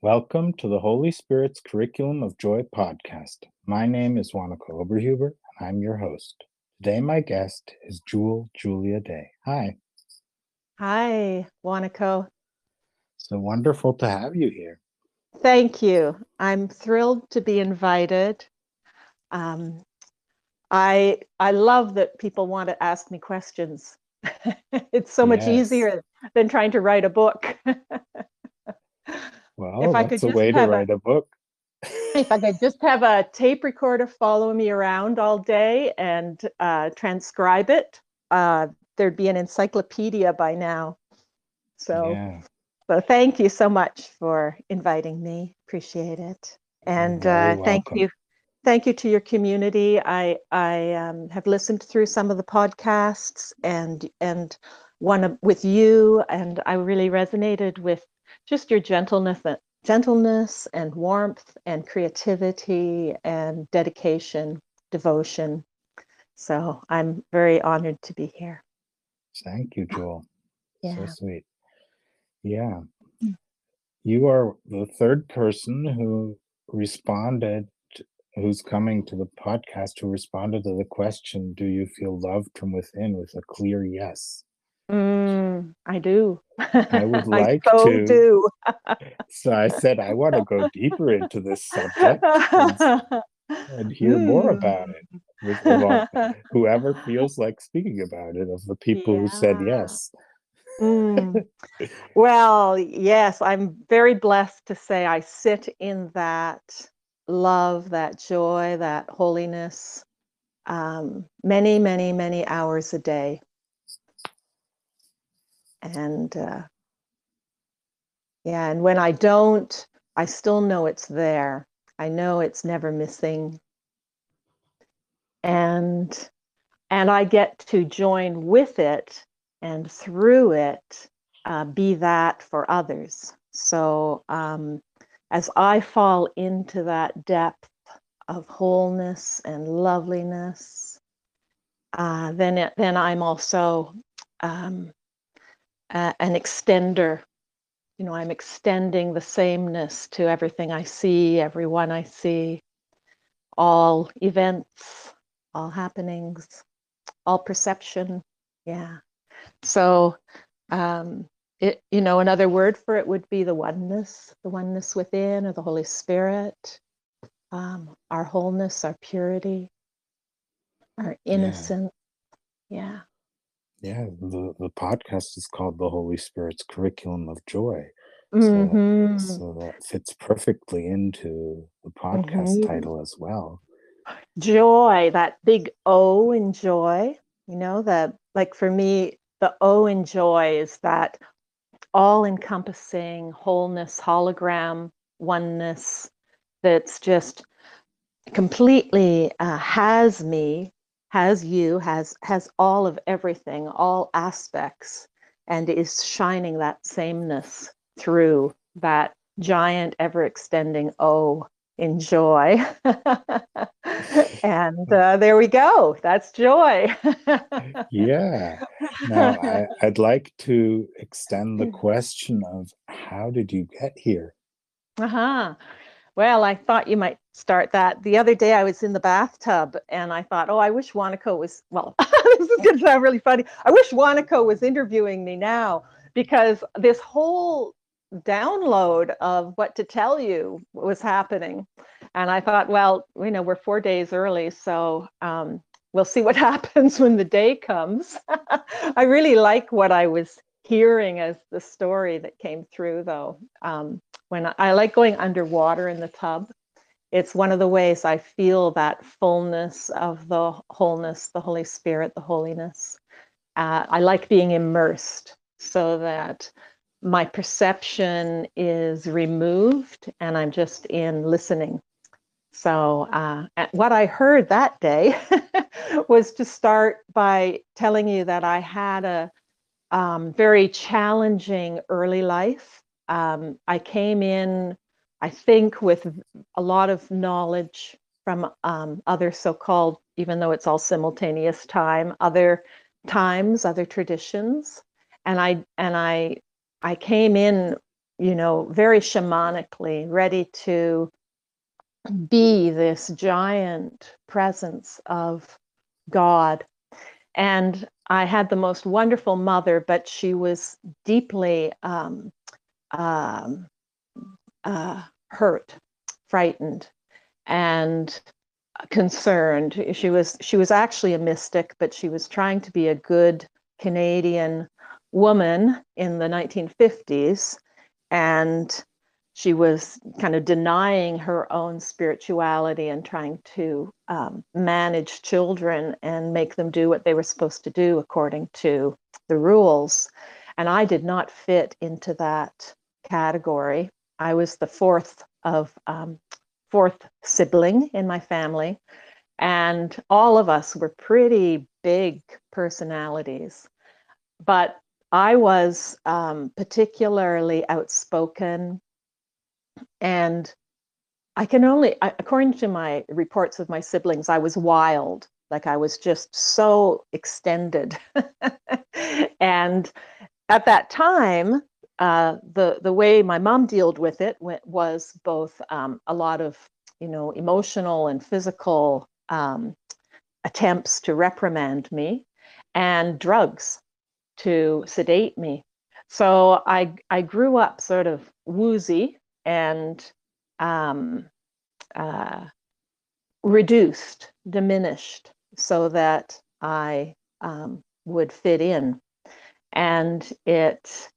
Welcome to the Holy Spirit's Curriculum of Joy podcast. My name is Wanaka Oberhuber, and I'm your host. Today, my guest is Jewel Julia Day. Hi. Hi, Wanako. So wonderful to have you here. Thank you. I'm thrilled to be invited. Um, I I love that people want to ask me questions. it's so much easier than trying to write a book. Well, If I could that's a just way to have a- write a book. if I could just have a tape recorder follow me around all day and uh, transcribe it, uh, there'd be an encyclopedia by now. So, yeah, so thank you so much for inviting me. Appreciate it. And uh, thank you, thank you to your community. I I um, have listened through some of the podcasts and and one with you, and I really resonated with just your gentleness and gentleness and warmth and creativity and dedication, devotion. So I'm very honored to be here. thank you, Jewel. So sweet. Yeah. Mm. You are the third person who responded, who's coming to the podcast, who responded to the question Do you feel loved from within with a clear yes? Mm, I do. I would like so to- do. So I said, I want to go deeper into this subject and hear more Mm. about it with among whoever feels like speaking about it of the people who said yes. Mm. Well, yes, I'm very blessed to say I sit in that love, that joy, that holiness um, many, many, many hours a day. And uh, yeah, and when I don't, I still know it's there. I know it's never missing. And and I get to join with it and through it uh, be that for others. So um, as I fall into that depth of wholeness and loveliness, uh, then it, then I'm also um, a- an extender. You know, I'm extending the sameness to everything I see, everyone I see, all events, all happenings, all perception. Yeah. So, um, it, you know, another word for it would be the oneness, the oneness within, or the Holy Spirit, um, our wholeness, our purity, our innocence. Yeah. Yeah, the, the podcast is called The Holy Spirit's Curriculum of Joy. Mhm. So that fits perfectly into the podcast Mhm. title as well. Joy, that big O in joy, you know, the like for me, the O in joy is that all encompassing wholeness, hologram, oneness that's just completely uh, has me, has you, has has all of everything, all aspects, and is shining that sameness through that giant, ever extending O in joy. and uh, there we go. That's joy. Yeah. Now, I, I'd like to extend the question of how did you get here? Uh-huh. Well, I thought you might start that. The other day I was in the bathtub and I thought, oh, I wish Wanako was, well, this is going to sound really funny. I wish Wanako was interviewing me now because this whole download of what to tell you was happening. And I thought, well, you know, we're four days early, so um, we'll see what happens when the day comes. I really like what I was hearing as the story that came through, though. Um, when I, I like going underwater in the tub, it's one of the ways I feel that fullness of the wholeness, the Holy Spirit, the holiness. Uh, I like being immersed so that my perception is removed and I'm just in listening. So, uh, what I heard that day was to start by telling you that I had a um, very challenging early life. Um, I came in, I think, with a lot of knowledge from um, other so called, even though it's all simultaneous time, other times, other traditions. And I, and I, I came in you know, very shamanically ready to be this giant presence of God. And I had the most wonderful mother, but she was deeply um, um, uh, hurt, frightened, and concerned. She was she was actually a mystic, but she was trying to be a good Canadian woman in the 1950s, and she was kind of denying her own spirituality and trying to um, manage children and make them do what they were supposed to do according to the rules. And I did not fit into that category. I was the fourth of um, fourth sibling in my family, and all of us were pretty big personalities. But I was um, particularly outspoken and I can only, according to my reports of my siblings, I was wild. Like I was just so extended. and at that time, uh, the the way my mom dealt with it was both um, a lot of you know emotional and physical um, attempts to reprimand me, and drugs to sedate me. So I I grew up sort of woozy and um, uh, reduced, diminished, so that I um, would fit in. And it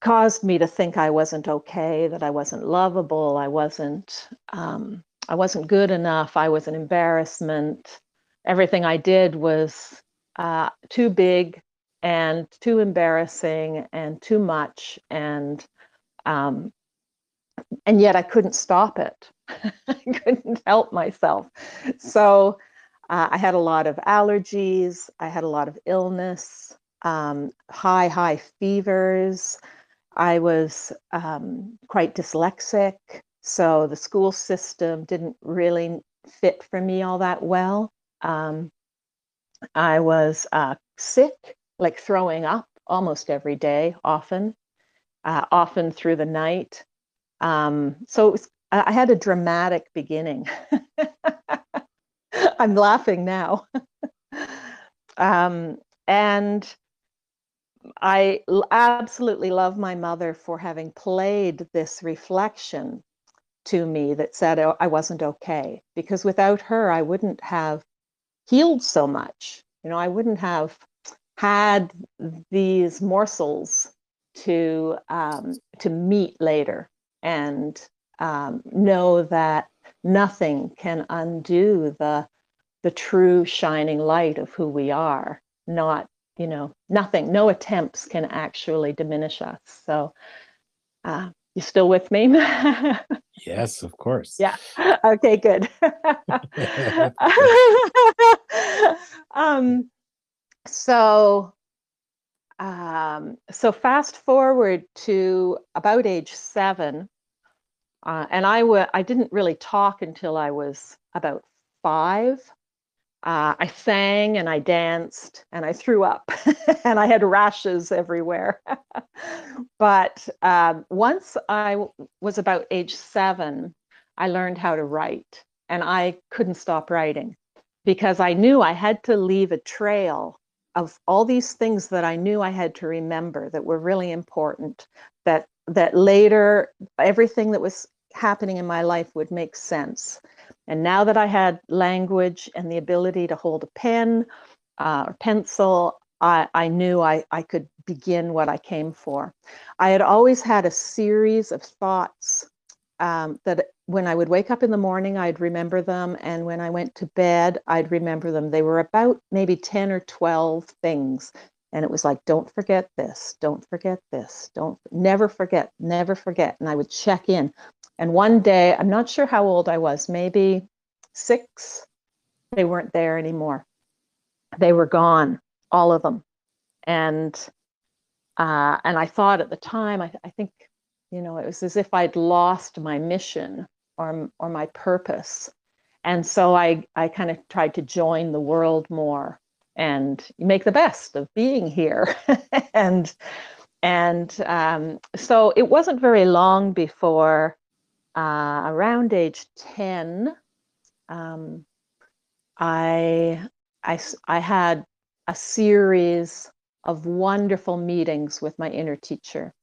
caused me to think I wasn't okay, that I wasn't lovable, I wasn't, um, I wasn't good enough, I was an embarrassment. Everything I did was uh, too big and too embarrassing and too much, and um, and yet I couldn't stop it. I couldn't help myself. So uh, I had a lot of allergies. I had a lot of illness, um, high, high fevers. I was um, quite dyslexic. So the school system didn't really fit for me all that well. Um, I was uh, sick, like throwing up almost every day, often, uh, often through the night. Um, so was, I had a dramatic beginning. I'm laughing now. um, and I absolutely love my mother for having played this reflection to me that said oh, I wasn't okay because without her I wouldn't have healed so much. You know, I wouldn't have had these morsels to um, to meet later and um, know that nothing can undo the the true shining light of who we are not you know nothing no attempts can actually diminish us. So uh, you still with me? Yes of course. Yeah. Okay good. Um so um, so fast forward to about age seven, uh, and I w- I didn't really talk until I was about five. Uh, I sang and I danced and I threw up and I had rashes everywhere. but um, once I w- was about age seven, I learned how to write and I couldn't stop writing because I knew I had to leave a trail of all these things that I knew I had to remember that were really important that that later everything that was happening in my life would make sense. And now that I had language and the ability to hold a pen uh, or pencil, I, I knew I, I could begin what I came for. I had always had a series of thoughts um, that when I would wake up in the morning, I'd remember them. And when I went to bed, I'd remember them. They were about maybe 10 or 12 things. And it was like, don't forget this, don't forget this, don't never forget, never forget. And I would check in. And one day, I'm not sure how old I was, maybe six, they weren't there anymore. They were gone, all of them. And uh, and I thought at the time, I, I think you know, it was as if I'd lost my mission or or my purpose. And so I I kind of tried to join the world more and make the best of being here. and and um, so it wasn't very long before uh, around age 10 um, I, I i had a series of wonderful meetings with my inner teacher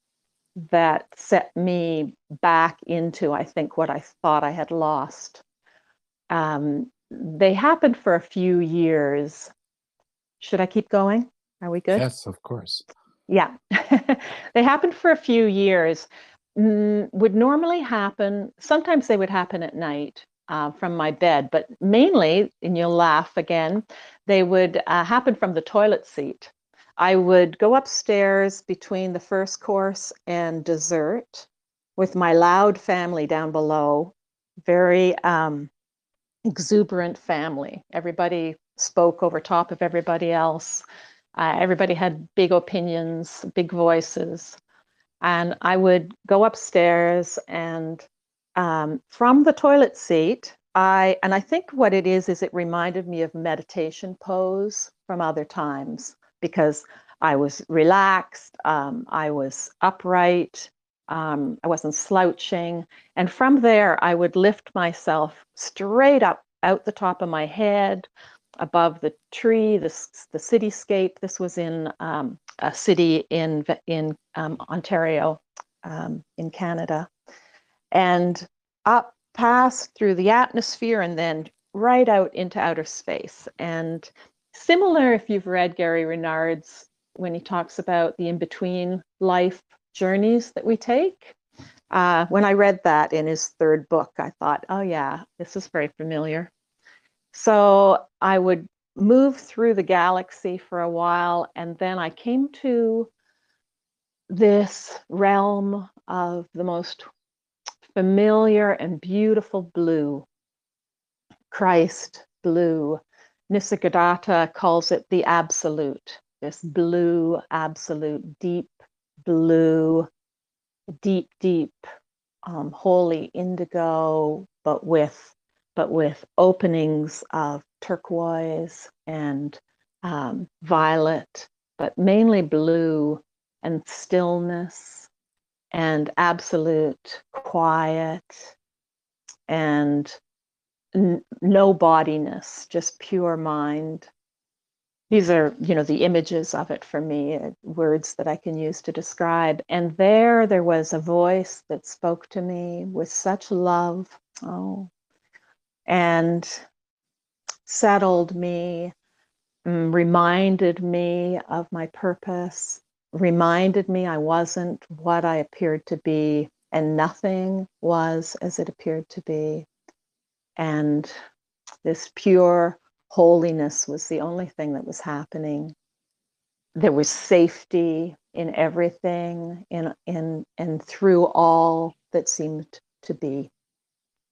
that set me back into i think what i thought i had lost. Um, they happened for a few years. Should i keep going? Are we good? Yes, of course. yeah. They happened for a few years. Mm, would normally happen sometimes they would happen at night uh, from my bed but mainly and you'll laugh again they would uh, happen from the toilet seat i would go upstairs between the first course and dessert with my loud family down below. Very um, exuberant family. Everybody spoke over top of everybody else. Uh, everybody had big opinions, big voices. And I would go upstairs and um, from the toilet seat, I, and I think what it is, is it reminded me of meditation pose from other times because I was relaxed, um, I was upright, um, I wasn't slouching. And from there, I would lift myself straight up out the top of my head above the tree, the, the cityscape. This was in um, a city in, in um, Ontario, um, in Canada. And up past through the atmosphere and then right out into outer space. And similar, if you've read Gary Renard's, when he talks about the in between life journeys that we take. Uh, when I read that in his third book, I thought, oh, yeah, this is very familiar. So I would move through the galaxy for a while, and then I came to this realm of the most familiar and beautiful blue, Christ blue. Nisargadatta calls it the absolute, this blue absolute, deep blue, deep, deep, um, holy indigo, but with but with openings of turquoise and um, violet, but mainly blue and stillness and absolute quiet and n- no bodiness, just pure mind. These are, you know, the images of it for me, uh, words that I can use to describe. And there, there was a voice that spoke to me with such love. Oh, and settled me, mm, reminded me of my purpose, reminded me I wasn't what I appeared to be, and nothing was as it appeared to be. And this pure holiness was the only thing that was happening. There was safety in everything, in in and through all that seemed to be.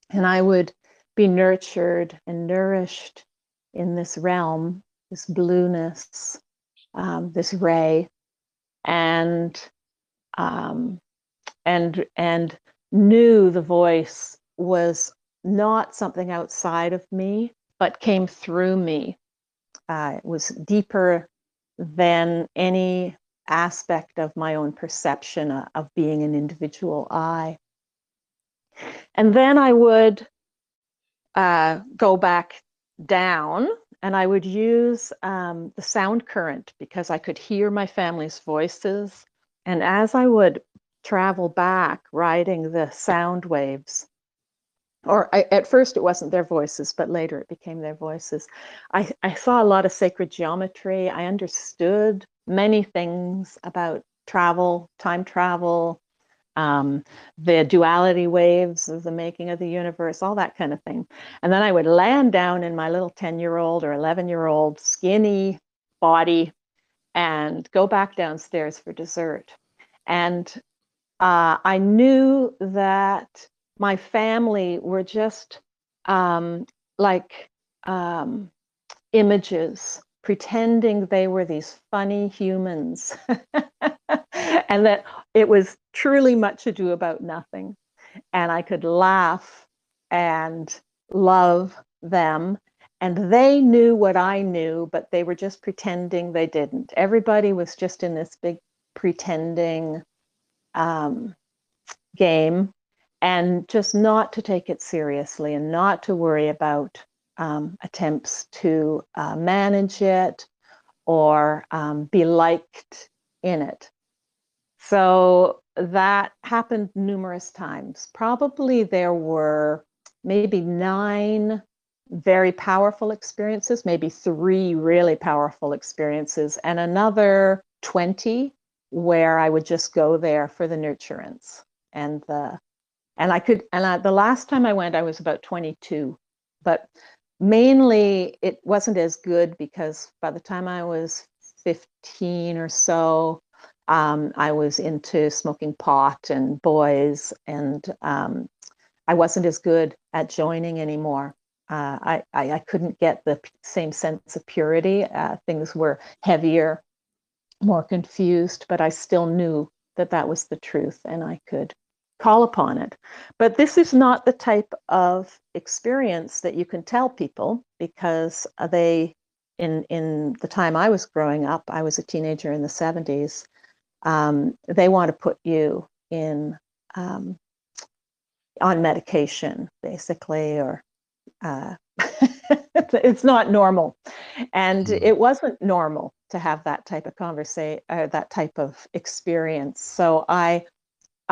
And I would be nurtured and nourished in this realm, this blueness, um, this ray, and um, and and knew the voice was not something outside of me, but came through me. Uh, it was deeper than any aspect of my own perception uh, of being an individual I. And then I would uh, go back down and I would use um, the sound current because I could hear my family's voices. And as I would travel back, riding the sound waves, or I, at first it wasn't their voices, but later it became their voices. I, I saw a lot of sacred geometry. I understood many things about travel, time travel, um, the duality waves of the making of the universe, all that kind of thing. And then I would land down in my little 10 year old or 11 year old skinny body and go back downstairs for dessert. And uh, I knew that my family were just um, like um, images pretending they were these funny humans and that it was truly much ado about nothing. And I could laugh and love them. And they knew what I knew, but they were just pretending they didn't. Everybody was just in this big pretending um, game and just not to take it seriously and not to worry about um, attempts to uh, manage it or um, be liked in it. So that happened numerous times. Probably there were maybe nine very powerful experiences, maybe three really powerful experiences, and another 20 where I would just go there for the nurturance and the and I could and I, the last time I went I was about 22 but mainly it wasn't as good because by the time I was 15 or so um, I was into smoking pot and boys and um, I wasn't as good at joining anymore. Uh, I, I, I couldn't get the same sense of purity. Uh, things were heavier more confused but I still knew that that was the truth and I could call upon it. But this is not the type of experience that you can tell people because they, in, in the time I was growing up, I was a teenager in the 70s, um, they want to put you in um, on medication, basically, or uh, it's not normal. And mm. it wasn't normal to have that type of conversation, uh, that type of experience. So I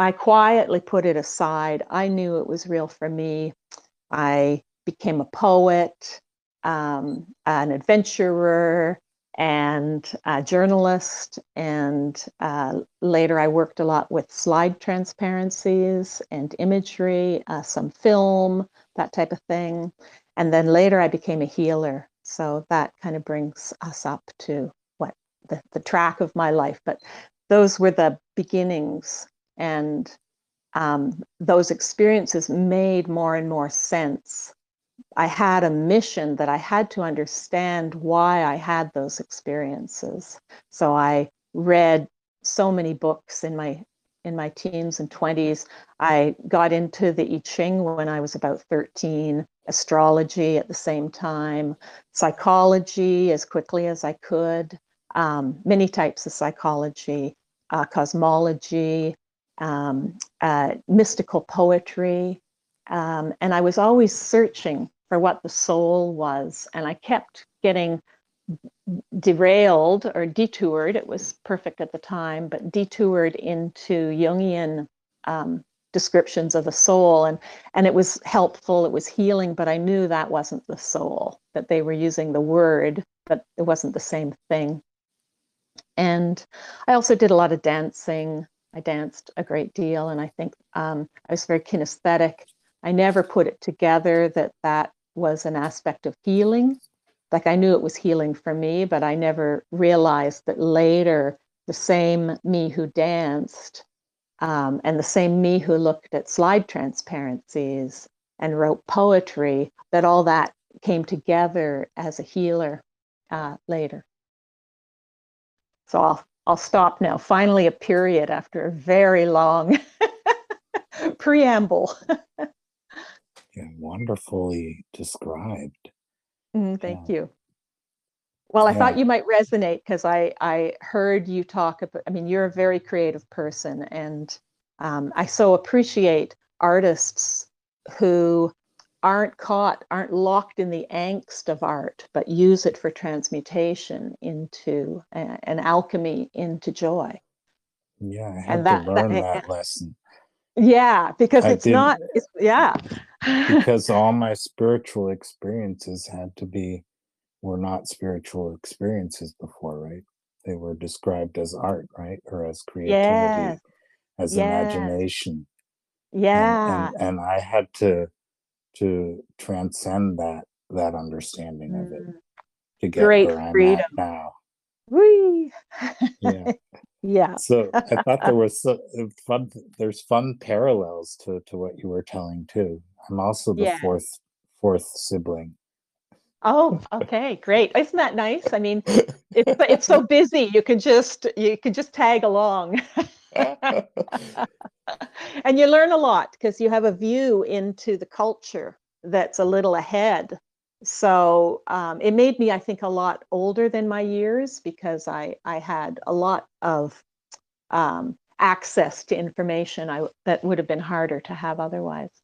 I quietly put it aside. I knew it was real for me. I became a poet, um, an adventurer, and a journalist. And uh, later, I worked a lot with slide transparencies and imagery, uh, some film, that type of thing. And then later, I became a healer. So that kind of brings us up to what the, the track of my life. But those were the beginnings and um, those experiences made more and more sense. I had a mission that I had to understand why I had those experiences. So I read so many books in my in my teens and 20s. I got into the I Ching when I was about 13, astrology at the same time, psychology as quickly as I could, um, many types of psychology, uh, cosmology, um, uh, mystical poetry. Um, and I was always searching for what the soul was. And I kept getting derailed or detoured. It was perfect at the time, but detoured into Jungian um, descriptions of the soul. And, and it was helpful, it was healing, but I knew that wasn't the soul, that they were using the word, but it wasn't the same thing. And I also did a lot of dancing. I danced a great deal, and I think um, I was very kinesthetic. I never put it together that that was an aspect of healing. Like I knew it was healing for me, but I never realized that later the same me who danced um, and the same me who looked at slide transparencies and wrote poetry, that all that came together as a healer uh, later. So I'll I'll stop now. Finally, a period after a very long preamble. yeah, wonderfully described. Mm, thank yeah. you. Well, I yeah. thought you might resonate because I I heard you talk about. I mean, you're a very creative person, and um, I so appreciate artists who aren't caught, aren't locked in the angst of art, but use it for transmutation into uh, an alchemy into joy. Yeah, I had and that, to learn that, that lesson. Yeah, because I it's did, not. It's, yeah. because all my spiritual experiences had to be were not spiritual experiences before, right? They were described as art, right, or as creativity, yes. as yes. imagination. Yeah, and, and, and I had to to transcend that that understanding of it mm. to get Great where I'm freedom. at now. Whee! Yeah. yeah. So I thought there was so uh, fun. There's fun parallels to to what you were telling too. I'm also the Yeah. fourth fourth sibling. Oh, okay, great. Isn't that nice? I mean, it's it's so busy. You can just you can just tag along. and you learn a lot because you have a view into the culture that's a little ahead. So um, it made me, I think, a lot older than my years because I I had a lot of um, access to information I, that would have been harder to have otherwise.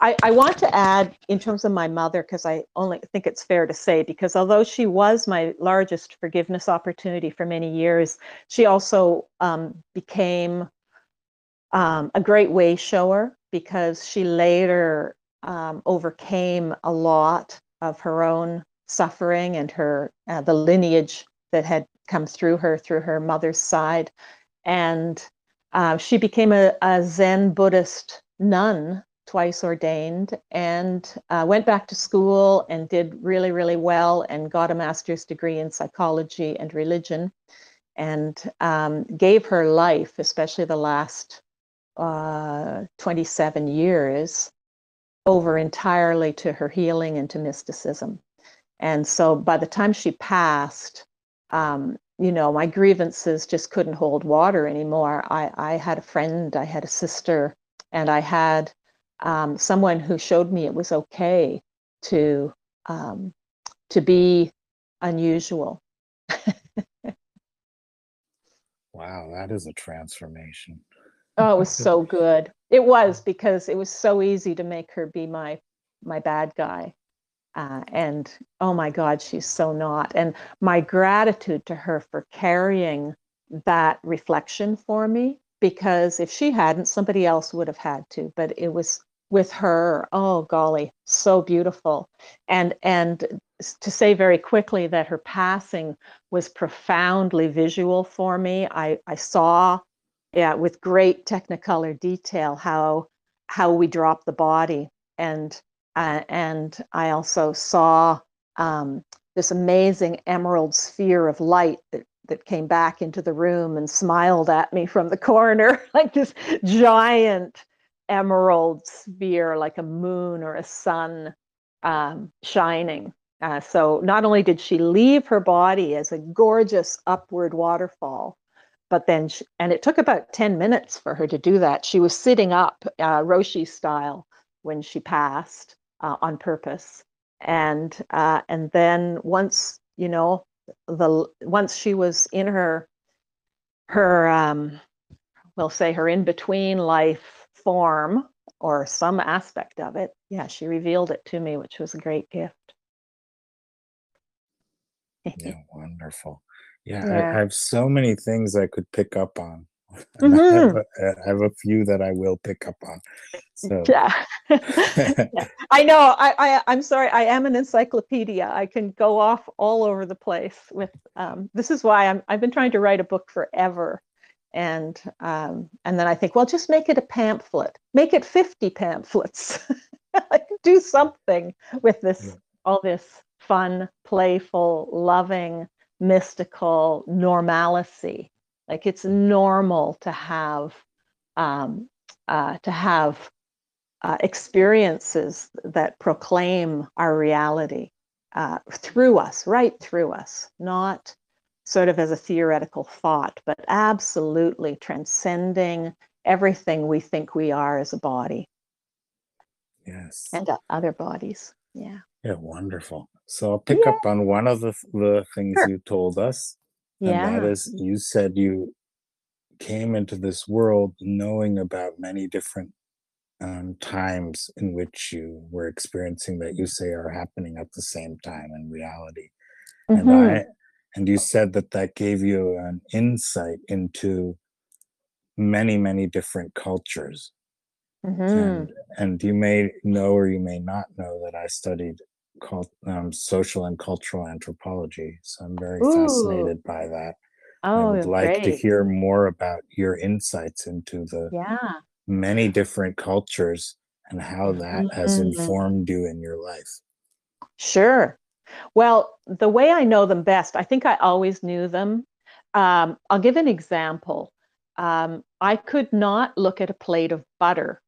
I, I want to add in terms of my mother, because I only think it's fair to say, because although she was my largest forgiveness opportunity for many years, she also um, became um, a great way shower because she later um, overcame a lot of her own suffering and her uh, the lineage that had come through her through her mother's side, and uh, she became a, a Zen Buddhist nun twice ordained and uh, went back to school and did really, really well and got a master's degree in psychology and religion and um, gave her life, especially the last uh, 27 years, over entirely to her healing and to mysticism. And so by the time she passed, um, you know, my grievances just couldn't hold water anymore. I, I had a friend, I had a sister, and I had um, someone who showed me it was okay to um, to be unusual. wow, that is a transformation. oh, it was so good. It was because it was so easy to make her be my my bad guy. Uh, and oh my God, she's so not. And my gratitude to her for carrying that reflection for me because if she hadn't, somebody else would have had to. But it was with her. Oh golly, so beautiful. And and to say very quickly that her passing was profoundly visual for me. I I saw, yeah, with great technicolor detail how how we drop the body and uh, and I also saw um, this amazing emerald sphere of light that that came back into the room and smiled at me from the corner, like this giant emerald sphere, like a moon or a sun um, shining. Uh, so not only did she leave her body as a gorgeous upward waterfall, but then, she, and it took about 10 minutes for her to do that. She was sitting up, uh, Roshi style, when she passed uh, on purpose. And uh, and then once you know the once she was in her her um we'll say her in between life form or some aspect of it yeah she revealed it to me which was a great gift. Yeah wonderful. Yeah, Yeah. I, I have so many things i could pick up on Mm-hmm. I, have a, I have a few that i will pick up on. So yeah. Yeah. i know. I, I i'm sorry. I am an encyclopedia. I can go off all over the place with um, this is why i'm i've been trying to write a book forever. And um, and then i think well just make it a pamphlet. Make it 50 pamphlets. Do something with this Yeah. all this fun playful loving mystical normalcy like it's normal to have um, uh, to have uh, experiences that proclaim our reality uh, through us, right through us, not sort of as a theoretical thought, but absolutely transcending everything we think we are as a body yes and uh, other bodies. Yeah. yeah wonderful so i'll pick up on one of the, the things Sure. you told us and Yeah. that is you said you came into this world knowing about many different um, times in which you were experiencing that you say are happening at the same time in reality and Mhm. i and you said that that gave you an insight into many many different cultures Mhm. and and you may know or you may not know that i studied cult, um, social and cultural anthropology so i'm very Ooh. fascinated by that Oh, I would like to hear more about your insights into the Yeah. many different cultures and how that has Mhm. informed you in your life. Sure. Well, the way I know them best, I think I always knew them. Um, I'll give an example. Um, I could not look at a plate of butter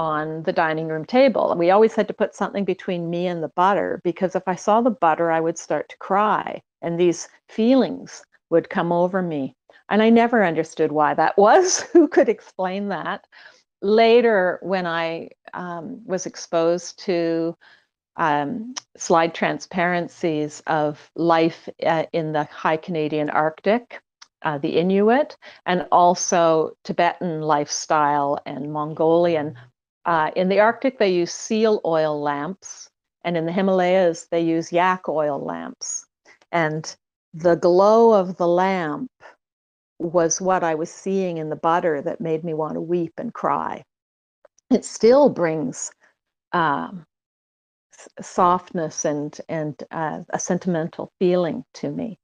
on the dining room table. We always had to put something between me and the butter because if I saw the butter, I would start to cry and these feelings would come over me. And I never understood why that was. Who could explain that? Later, when I um, was exposed to um, slide transparencies of life uh, in the high Canadian Arctic uh, the Inuit and also Tibetan lifestyle and Mongolian. Uh, in the Arctic, they use seal oil lamps, and in the Himalayas, they use yak oil lamps. And the glow of the lamp was what I was seeing in the butter that made me want to weep and cry. It still brings um, softness and and uh, a sentimental feeling to me.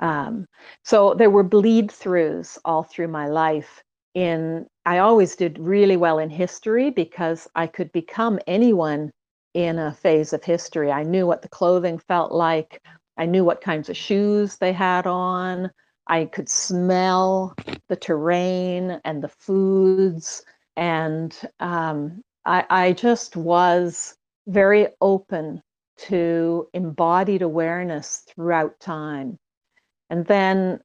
Um, so there were bleed throughs all through my life. In I always did really well in history because I could become anyone in a phase of history. I knew what the clothing felt like. I knew what kinds of shoes they had on. I could smell the terrain and the foods, and um, I, I just was very open to embodied awareness throughout time. And then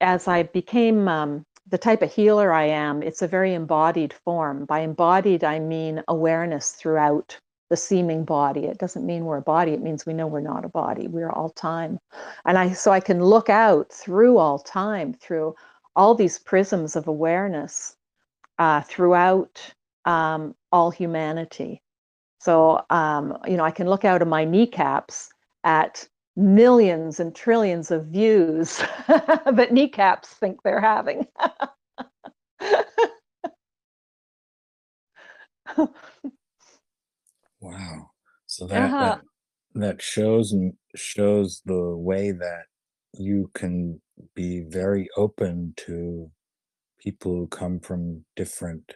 as I became um, the type of healer I am, it's a very embodied form. By embodied, I mean awareness throughout the seeming body. It doesn't mean we're a body, it means we know we're not a body. We're all time. And I so I can look out through all time, through all these prisms of awareness uh, throughout um, all humanity. So, um, you know, I can look out of my kneecaps at millions and trillions of views that kneecaps think they're having. wow. So that, uh-huh. that that shows and shows the way that you can be very open to people who come from different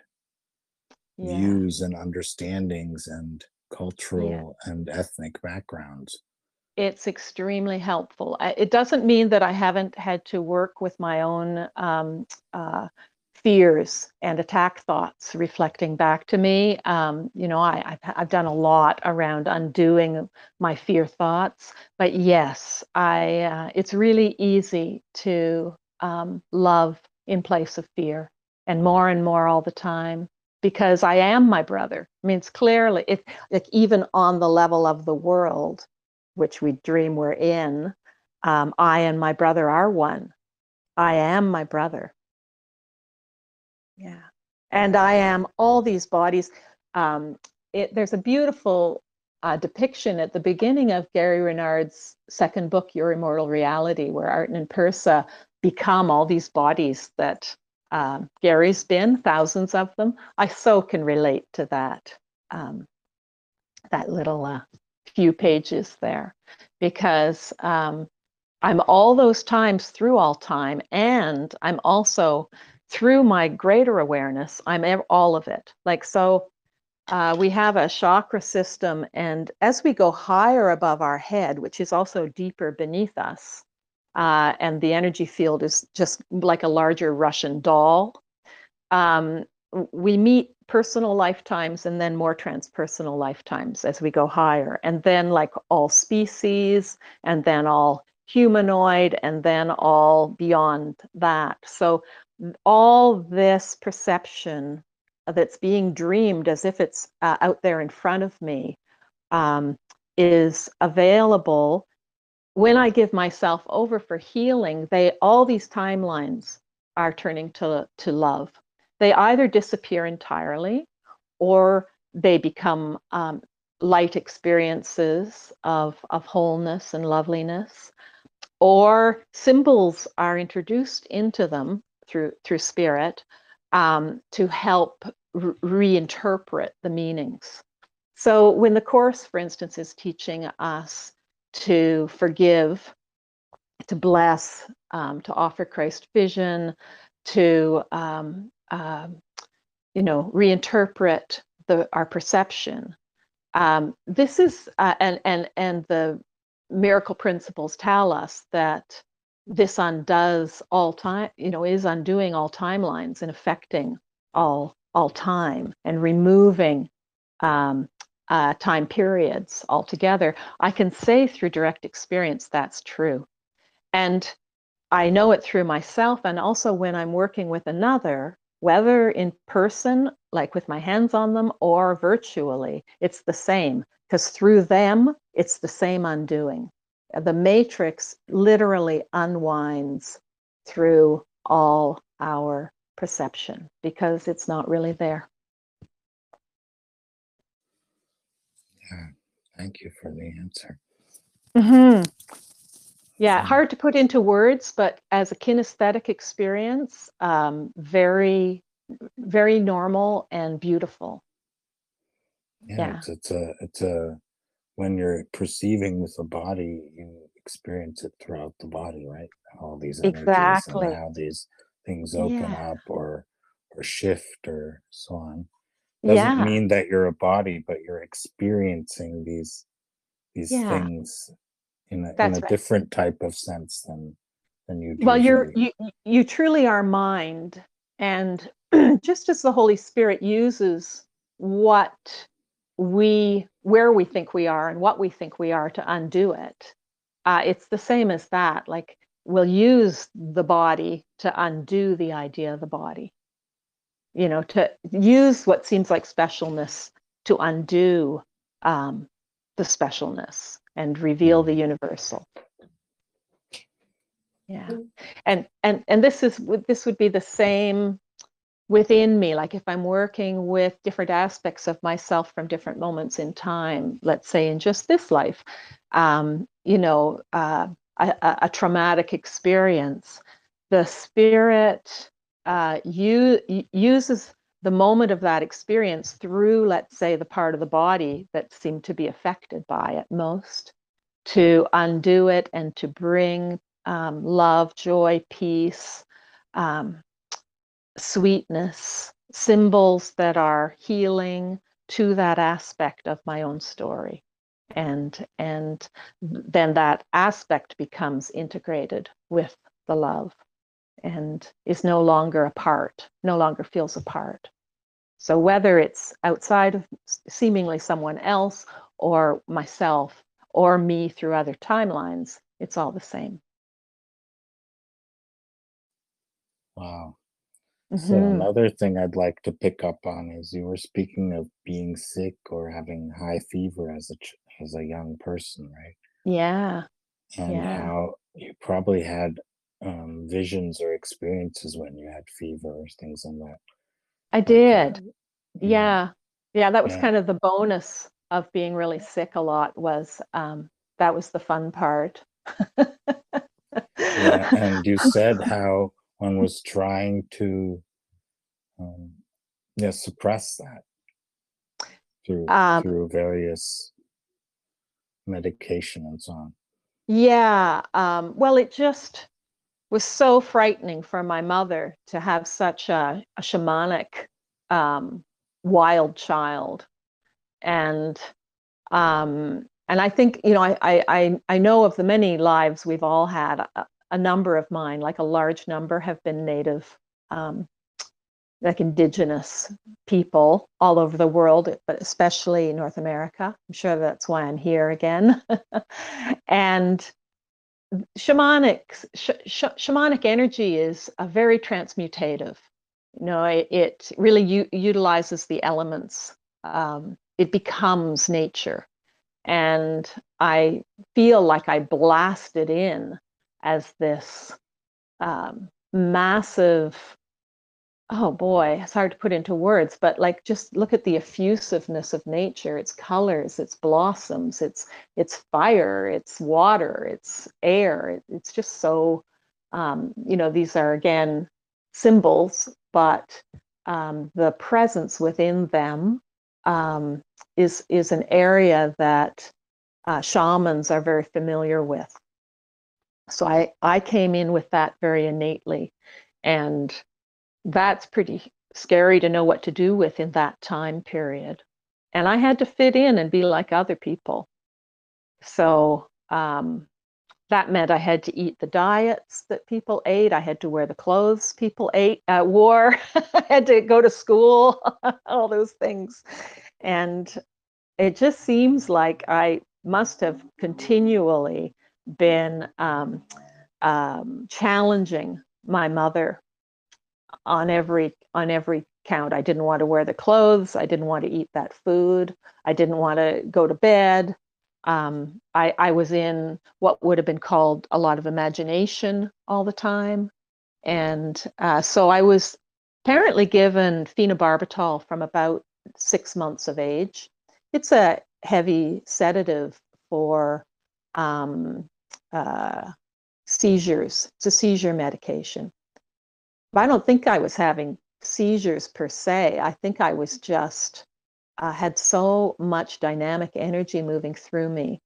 yeah. views and understandings and cultural yeah. and ethnic backgrounds. It's extremely helpful. It doesn't mean that I haven't had to work with my own um, uh, fears and attack thoughts reflecting back to me. Um, you know, I, have I've done a lot around undoing my fear thoughts, but yes, I. Uh, it's really easy to um, love in place of fear, and more and more all the time because I am my brother. I mean, it's clearly it like even on the level of the world, which we dream we're in, um, I and my brother are one. I am my brother. Yeah, and I am all these bodies. Um, it, there's a beautiful uh, depiction at the beginning of Gary Renard's second book, Your Immortal Reality, where Arten and Pursah become all these bodies that um, Gary's been, thousands of them. I so can relate to that, um, that little uh, few pages there, because um, I'm all those times through all time, and I'm also through my greater awareness, I'm all of it. Like, so uh, we have a chakra system, and as we go higher above our head, which is also deeper beneath us, uh, and the energy field is just like a larger Russian doll. Um, we meet personal lifetimes and then more transpersonal lifetimes as we go higher, and then like all species, and then all humanoid, and then all beyond that. So all this perception that's being dreamed as if it's uh, out there in front of me um, is available when I give myself over for healing, they all these timelines are turning to, to love. They either disappear entirely or they become um, light experiences of, of wholeness and loveliness, or symbols are introduced into them through, through spirit um, to help re- reinterpret the meanings. So, when the Course, for instance, is teaching us to forgive, to bless, um, to offer Christ vision, to um, uh, you know reinterpret the our perception. Um, this is uh, and and and the miracle principles tell us that this undoes all time you know is undoing all timelines and affecting all all time and removing um, uh, time periods altogether, I can say through direct experience that's true. And I know it through myself and also when I'm working with another, whether in person, like with my hands on them, or virtually, it's the same because through them, it's the same undoing. The matrix literally unwinds through all our perception because it's not really there. Yeah, thank you for the answer. hmm Yeah, hard to put into words, but as a kinesthetic experience, um, very, very normal and beautiful. Yeah, Yeah. it's it's a it's a when you're perceiving with the body, you experience it throughout the body, right? All these Exactly. and how these things open Yeah. up or or shift or so on. Doesn't Yeah. mean that you're a body, but you're experiencing these these Yeah. things in a in a right. different type of sense than than you'd Well, you're you you you truly are mind, and just as the Holy Spirit uses what we where we think we are and what we think we are to undo it, uh, it's the same as that. Like we'll use the body to undo the idea of the body. You know, to use what seems like specialness to undo um, the specialness and reveal the universal. Yeah. And and and this is this would be the same within me like if I'm working with different aspects of myself from different moments in time, let's say in just this life, um, you know, uh, a, a traumatic experience, the spirit uh, u- u- uses the moment of that experience through, let's say, the part of the body that seemed to be affected by it most to undo it and to bring um, love, joy, peace, um, sweetness, symbols that are healing to that aspect of my own story. And and then that aspect becomes integrated with the love and is no longer a part, no longer feels a part. So whether it's outside of seemingly someone else or myself or me through other timelines, it's all the same. Wow. So Mhm. another thing I'd like to pick up on is you were speaking of being sick or having high fever as a ch- as a young person, right? Yeah, And yeah, how you probably had um, visions or experiences when you had fever or things like that. I did. uh, yeah, Yeah, yeah, that was yeah, kind of the bonus of being really sick a lot was um, that was the fun part. yeah. And you said how one was trying to um, yeah suppress that through Um, through various medication and so on. yeah, um, well, it just was so frightening for my mother to have such a, a shamanic um, wild child and um, and I think you know I, I I know of the many lives we've all had. A, a number of mine, like a large number, have been native, um, like indigenous people all over the world, but especially North America. I'm sure that's why I'm here again. and shamanic sh- sh- shamanic energy is a very transmutative. You know, it, it really utilizes the elements. Um, it becomes nature and I feel like I blasted in as this um, massive. Oh boy, it's hard to put into words, but like just look at the effusiveness of nature, its colors, its blossoms, its its fire, its water, its air. It, it's just so, um, you know, these are again symbols, but um, the presence within them um, is is an area that uh, shamans are very familiar with. So I I came in with that very innately, and that's pretty scary to know what to do with in that time period. And I had to fit in and be like other people. So um, that meant I had to eat the diets that people ate. I had to wear the clothes people ate, uh, wore. I had to go to school, all those things. And it just seems like I must have continually been um, um, challenging my mother on every on every count. I didn't want to wear the clothes. I didn't want to eat that food. I didn't want to go to bed. Um, I, I was in what would have been called a lot of imagination all the time. and uh, so I was apparently given phenobarbital from about six months of age. It's a heavy sedative for um, uh, seizures. It's a seizure medication. But I don't think I was having seizures per se. I think I was just uh, had so much dynamic energy moving through me.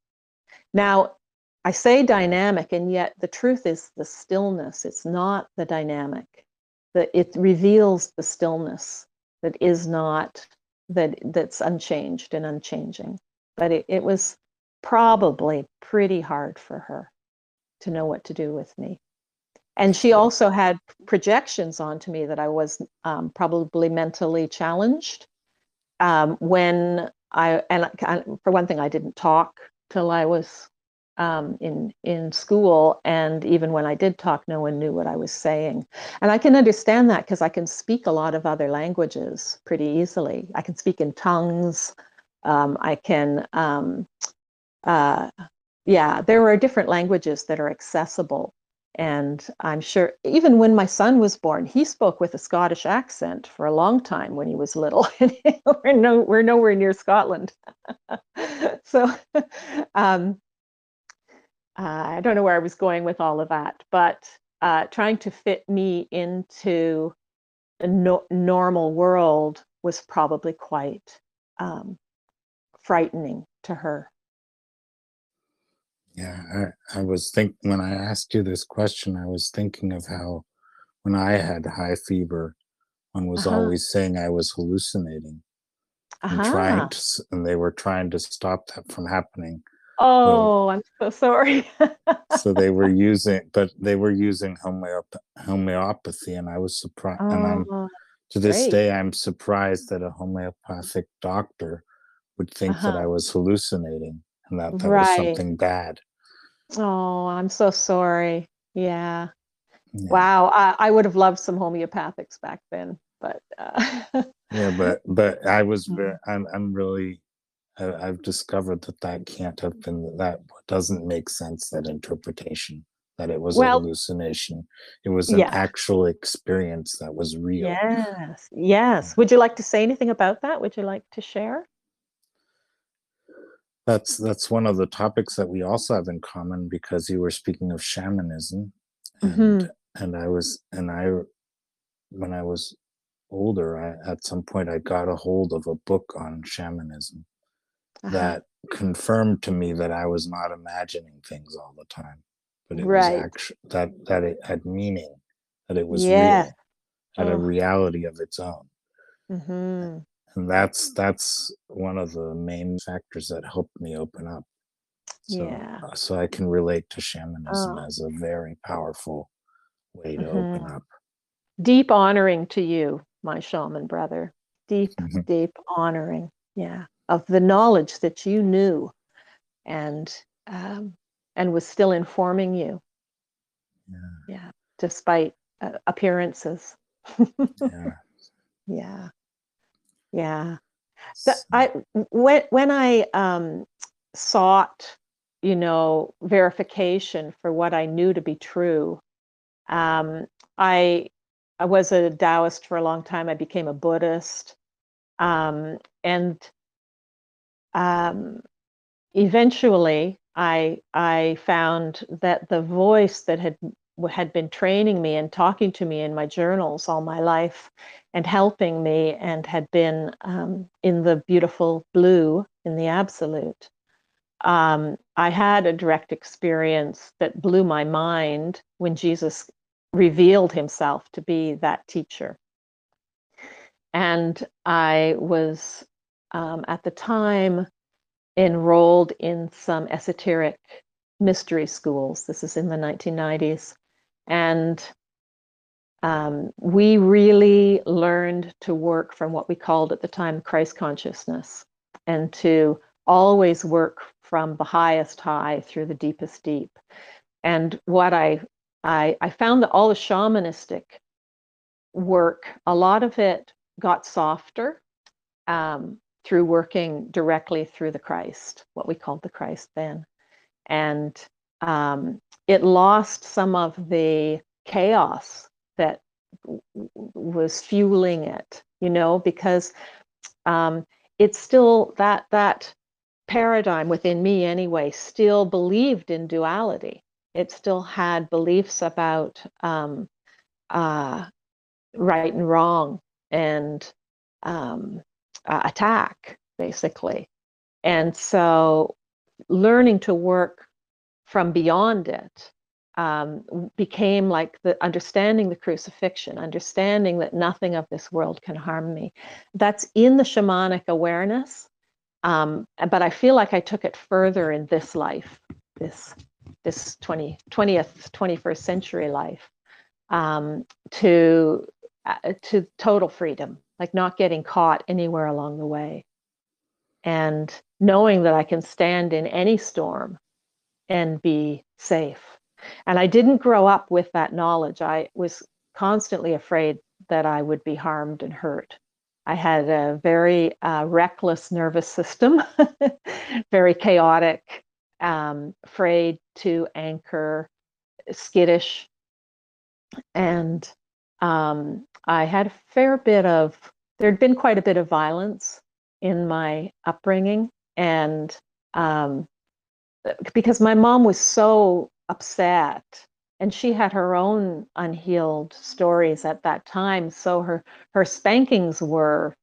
Now, I say dynamic, and yet the truth is the stillness. It's not the dynamic. That it reveals the stillness that is not that that's unchanged and unchanging. But it, it was probably pretty hard for her to know what to do with me. And she also had projections onto me that I was um, probably mentally challenged. Um, when I and for one thing, I didn't talk till I was um, in in school, and even when I did talk, no one knew what I was saying. And I can understand that because I can speak a lot of other languages pretty easily. I can speak in tongues. Um, I can, um, uh, yeah, there are different languages that are accessible. And I'm sure even when my son was born, he spoke with a Scottish accent for a long time when he was little. we're, no, we're nowhere near Scotland. so um, uh, I don't know where I was going with all of that, but uh, trying to fit me into a no- normal world was probably quite um, frightening to her. Yeah, I, I was think when I asked you this question, I was thinking of how when I had high fever, one was Uh-huh. always saying I was hallucinating and Uh-huh. trying to, and they were trying to stop that from happening. Oh, I'm so sorry. So they were using, but they were using homeop- homeopathy, and I was surprised. And I'm Oh, to this great. day, I'm surprised that a homeopathic doctor would think that Uh-huh. I was hallucinating and that that was something bad. Oh, I'm so sorry. Yeah. Yeah. Wow. I, I would have loved some homeopathics back then, but uh, Yeah, but but I was very. Mm. I'm I'm really. I, I've discovered that that can't have been that doesn't make sense. That interpretation that it was Well- a hallucination. It was an Yeah. actual experience that was real. yes, yes. Mm. Would you like to say anything about that? Would you like to share? That's that's one of the topics that we also have in common because you were speaking of shamanism, and Mhm. and I was and I when I was older, I at some point I got a hold of a book on shamanism Uh-huh. that confirmed to me that I was not imagining things all the time, but it Right. was actually that that it had meaning, that it was Yes. real, had a Oh. reality of its own, hmm and that's that's one of the main factors that helped me open up. So, Yeah. uh, so I can relate to shamanism Oh. as a very powerful way to open Mhm. up. Deep honoring to you, my shaman brother. Deep, Mhm. deep honoring. Yeah. Of the knowledge that you knew and um, and was still informing you. Yeah, Yeah. Despite uh, appearances. yeah. yeah. Yeah. The, I when when I um, sought, you know, verification for what I knew to be true, um, I I was a Taoist for a long time. I became a Buddhist, um, and um, eventually I I found that the voice that had had been training me and talking to me in my journals all my life and helping me and had been um, in the beautiful blue in the absolute um, i had a direct experience that blew my mind when jesus revealed himself to be that teacher and i was um, at the time enrolled in some esoteric mystery schools. This is in the 1990s. And um, we really learned to work from what we called at the time Christ consciousness and to always work from the highest high through the deepest deep. And what I I, I found that all the shamanistic work, a lot of it got softer um, through working directly through the Christ, what we called the Christ then. And um, it lost some of the chaos that was fueling it, you know, because um, it's still that that paradigm within me anyway still believed in duality. It still had beliefs about um, uh, right and wrong and um, uh, attack, basically. And so learning to work from beyond it um, became like the understanding the crucifixion, understanding that nothing of this world can harm me. That's in the shamanic awareness, um, but I feel like I took it further in this life, this this 20, 20th, 21st century life, um, to uh, to total freedom, like not getting caught anywhere along the way, and knowing that I can stand in any storm and be safe. And I didn't grow up with that knowledge. I was constantly afraid that I would be harmed and hurt. I had a very uh, reckless nervous system, very chaotic, um, afraid to anchor, skittish. And um, I had a fair bit of, there'd been quite a bit of violence in my upbringing. And um, because my mom was so upset and she had her own unhealed stories at that time so her her spankings were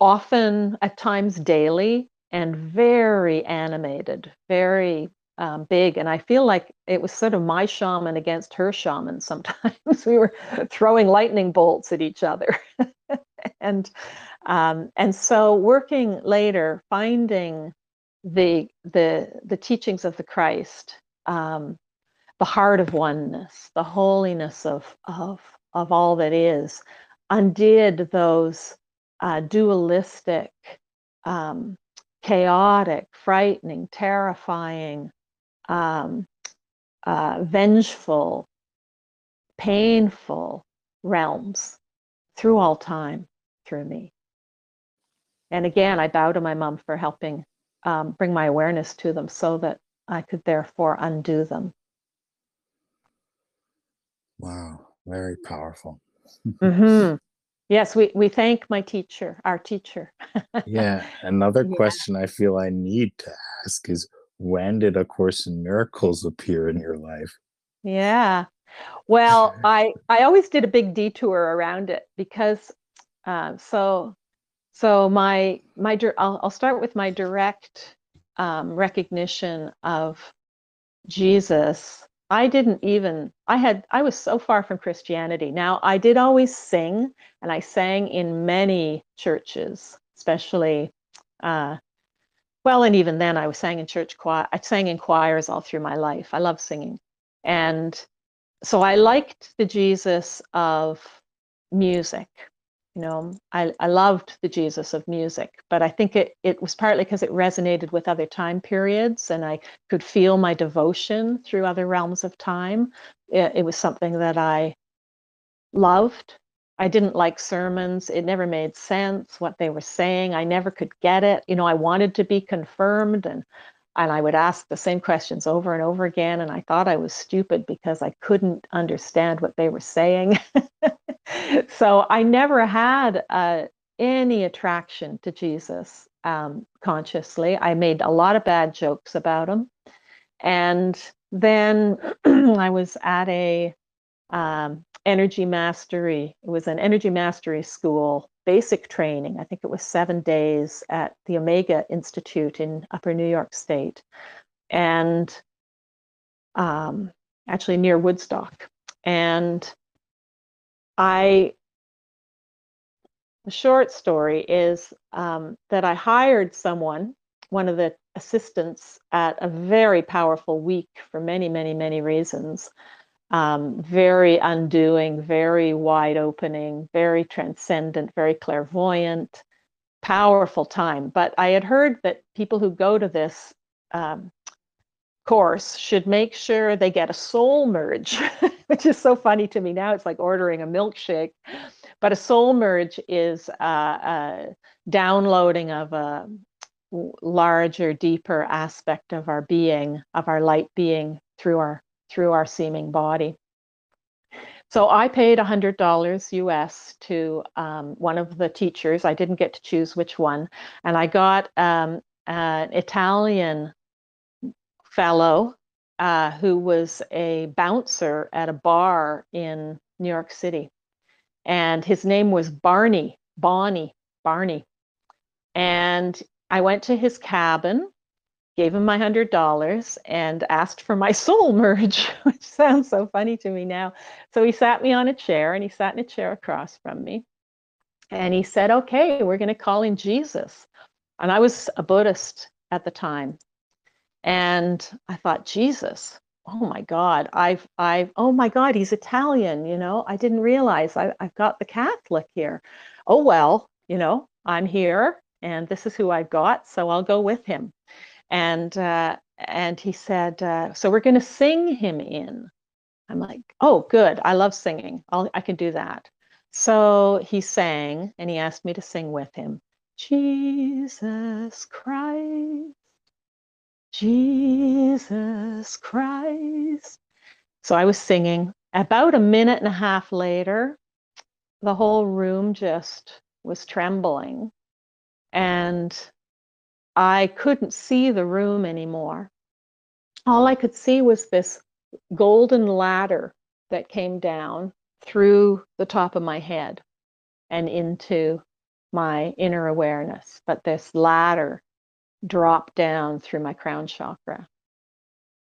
often at times daily and very animated very um, big and i feel like it was sort of my shaman against her shaman sometimes. We were throwing lightning bolts at each other. And um, and so working later finding the the the teachings of the Christ, um, the heart of oneness, the holiness of of of all that is, undid those uh, dualistic, um, chaotic, frightening, terrifying, um, uh, vengeful, painful realms through all time through me. And again, I bow to my mom for helping um, bring my awareness to them so that I could therefore undo them. Wow, very powerful. mm-hmm. Yes, we, we thank my teacher, our teacher. yeah, another yeah. question I feel I need to ask is when did A Course in Miracles appear in your life? Yeah. Well, I I always did a big detour around it because uh, so so my my I'll, I'll start with my direct um, recognition of Jesus. I didn't even I had I was so far from Christianity. Now I did always sing, and I sang in many churches, especially. Uh, well, and even then, I was sang in church choir. I sang in choirs all through my life. I love singing, and so I liked the Jesus of music you know I, I loved the jesus of music but i think it, it was partly because it resonated with other time periods and i could feel my devotion through other realms of time. It, it was something that i loved. I didn't like sermons. It never made sense what they were saying. I never could get it. You know i wanted to be confirmed and and I would ask the same questions over and over again. And I thought I was stupid because I couldn't understand what they were saying. so I never had uh, any attraction to Jesus um, consciously. I made a lot of bad jokes about him. And then I was at a um, energy mastery. It was an energy mastery school, basic training. I think it was seven days at the Omega Institute in Upper New York State, and um, actually near Woodstock. And I, the short story is um, that I hired someone, one of the assistants at a very powerful week for many, many, many reasons. Um, very undoing, very wide opening, very transcendent, very clairvoyant, powerful time. But I had heard that people who go to this um, course should make sure they get a soul merge, which is so funny to me now. It's like ordering a milkshake. But a soul merge is uh, a downloading of a larger, deeper aspect of our being, of our light being through our through our seeming body. So I paid $100 US to um, one of the teachers. I didn't get to choose which one. And I got um, an Italian fellow uh, who was a bouncer at a bar in New York City. And his name was Barney, Bonnie, Barney. And I went to his cabin gave him my hundred dollars and asked for my soul merge, which sounds so funny to me now. So he sat me on a chair and he sat in a chair across from me. And he said, Okay, we're going to call in Jesus. And I was a Buddhist at the time. And I thought, Jesus, oh my God, I've, I've, oh my God, he's Italian, you know, I didn't realize I, I've got the Catholic here. Oh, well, you know, I'm here and this is who I've got, so I'll go with him and uh, and he said, uh, "So we're going to sing him in." I'm like, "Oh, good! I love singing. I'll, I can do that." So he sang, and he asked me to sing with him. Jesus Christ, Jesus Christ. So I was singing. About a minute and a half later, the whole room just was trembling. And I couldn't see the room anymore. All I could see was this golden ladder that came down through the top of my head and into my inner awareness. But this ladder dropped down through my crown chakra.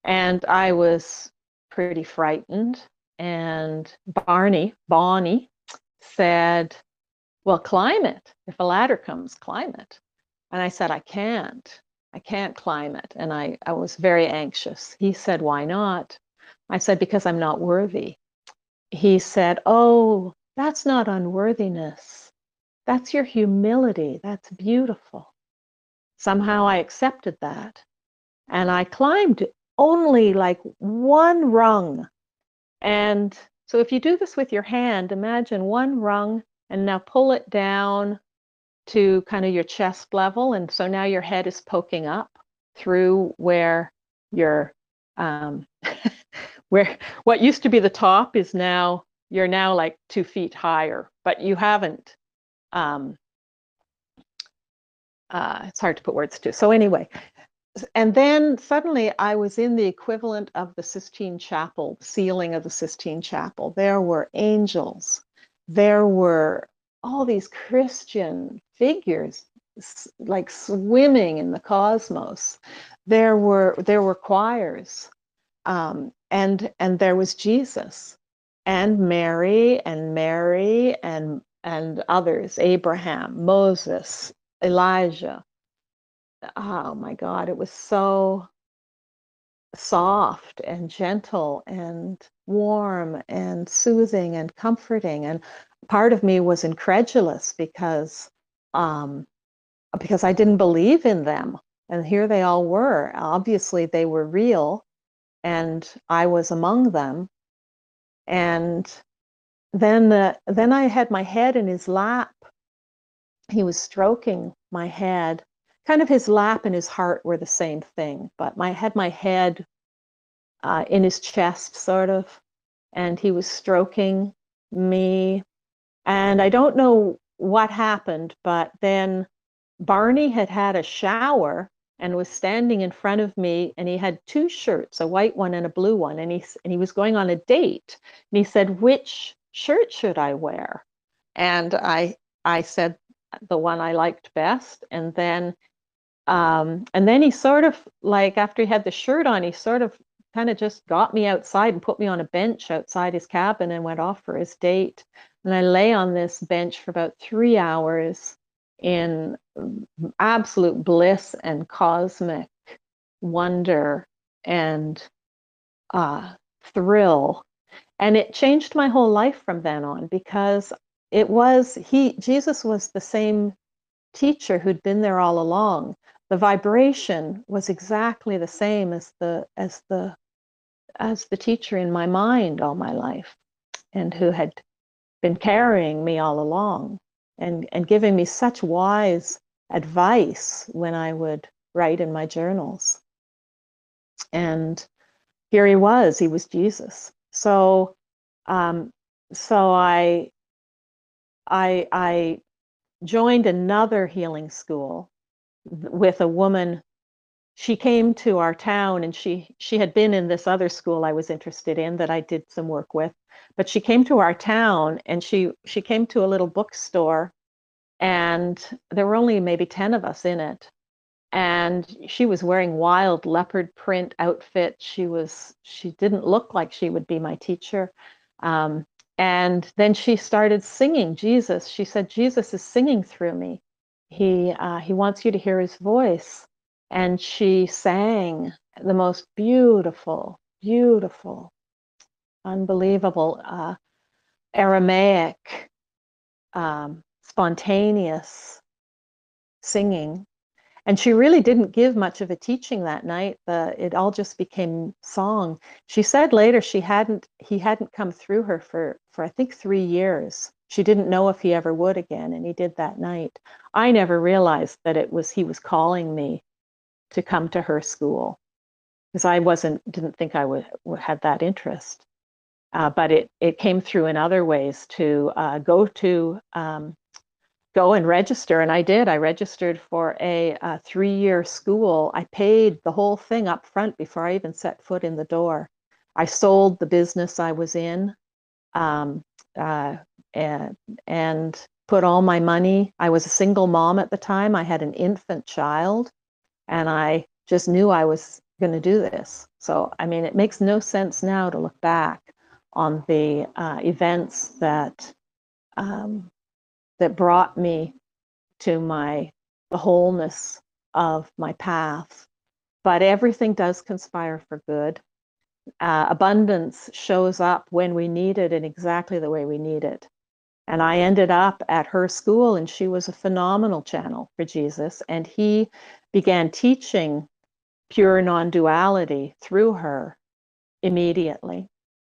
And I was pretty frightened. And Barney, Bonnie, said, Well, climb it. If a ladder comes, climb it. And I said, I can't. I can't climb it. And I, I was very anxious. He said, Why not? I said, Because I'm not worthy. He said, Oh, that's not unworthiness. That's your humility. That's beautiful. Somehow I accepted that. And I climbed only like one rung. And so if you do this with your hand, imagine one rung and now pull it down to kind of your chest level. And so now your head is poking up through where your, um, where what used to be the top is now, you're now like two feet higher, but you haven't, um, uh, it's hard to put words to. So anyway, and then suddenly I was in the equivalent of the Sistine Chapel, ceiling of the Sistine Chapel. There were angels. There were all these Christian figures like swimming in the cosmos. There were there were choirs, um, and and there was Jesus, and Mary, and Mary, and and others, Abraham, Moses, Elijah. Oh my God, it was so soft and gentle and warm and soothing and comforting and part of me was incredulous because um, because I didn't believe in them. And here they all were. Obviously, they were real, and I was among them. And then, uh, then I had my head in his lap. He was stroking my head. Kind of his lap and his heart were the same thing, but I had my head uh, in his chest, sort of, and he was stroking me and I don't know what happened, but then Barney had had a shower and was standing in front of me and he had two shirts, a white one and a blue one, and he and he was going on a date. And he said, "Which shirt should I wear?" And I I said the one I liked best, and then um, and then he sort of like after he had the shirt on, he sort of kind of just got me outside and put me on a bench outside his cabin and went off for his date. And I lay on this bench for about three hours in absolute bliss and cosmic wonder and uh, thrill. And it changed my whole life from then on because it was he, Jesus was the same teacher who'd been there all along. The vibration was exactly the same as the as the as the teacher in my mind all my life and who had been carrying me all along and, and giving me such wise advice when I would write in my journals. And here he was, he was Jesus. So um, so I, I, I joined another healing school with a woman. She came to our town and she she had been in this other school I was interested in that I did some work with. But she came to our town and she she came to a little bookstore and there were only maybe 10 of us in it. And she was wearing wild leopard print outfit. She was she didn't look like she would be my teacher. Um, and then she started singing jesus. She said jesus is singing through me. He uh, he wants you to hear his voice and she sang the most beautiful beautiful unbelievable uh, aramaic um, spontaneous singing. And she really didn't give much of a teaching that night the it all just became song. She said later she hadn't he hadn't come through her for for i think three years. She didn't know if he ever would again and he did that night. I never realized that it was he was calling me to come to her school because i wasn't didn't think i would had that interest. Uh, but it it came through in other ways to uh, go to um, go and register and i did. I registered for a, a three-year school. I paid the whole thing up front before i even set foot in the door. I sold the business i was in um, uh, and, and put all my money. I was a single mom at the time. I had an infant child and i just knew i was going to do this so i mean it makes no sense now to look back on the uh, events that um, that brought me to my the wholeness of my path. But everything does conspire for good. Uh, abundance shows up when we need it in exactly the way we need it. And I ended up at her school, and she was a phenomenal channel for Jesus. And he began teaching pure non duality through her immediately.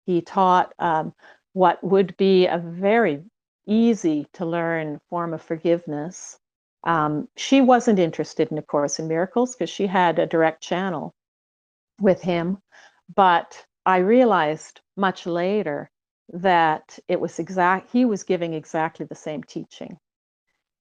He taught um, what would be a very easy to learn form of forgiveness. Um, she wasn't interested in A Course in Miracles because she had a direct channel with him. But I realized much later that it was exact, he was giving exactly the same teaching.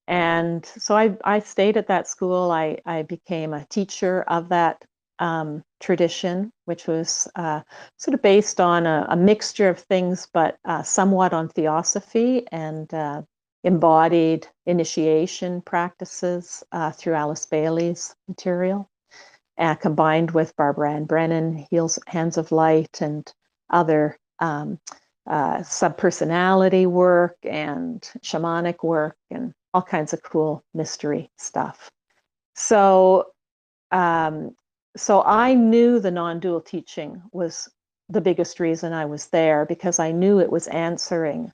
And so I, I stayed at that school. I, I became a teacher of that um, tradition, which was uh, sort of based on a, a mixture of things, but uh, somewhat on theosophy and uh, embodied initiation practices uh, through Alice Bailey's material, combined with Barbara Ann Brennan, Heels, Hands of Light, and other um, uh, subpersonality work and shamanic work and all kinds of cool mystery stuff. So um, so I knew the non dual teaching was the biggest reason I was there because I knew it was answering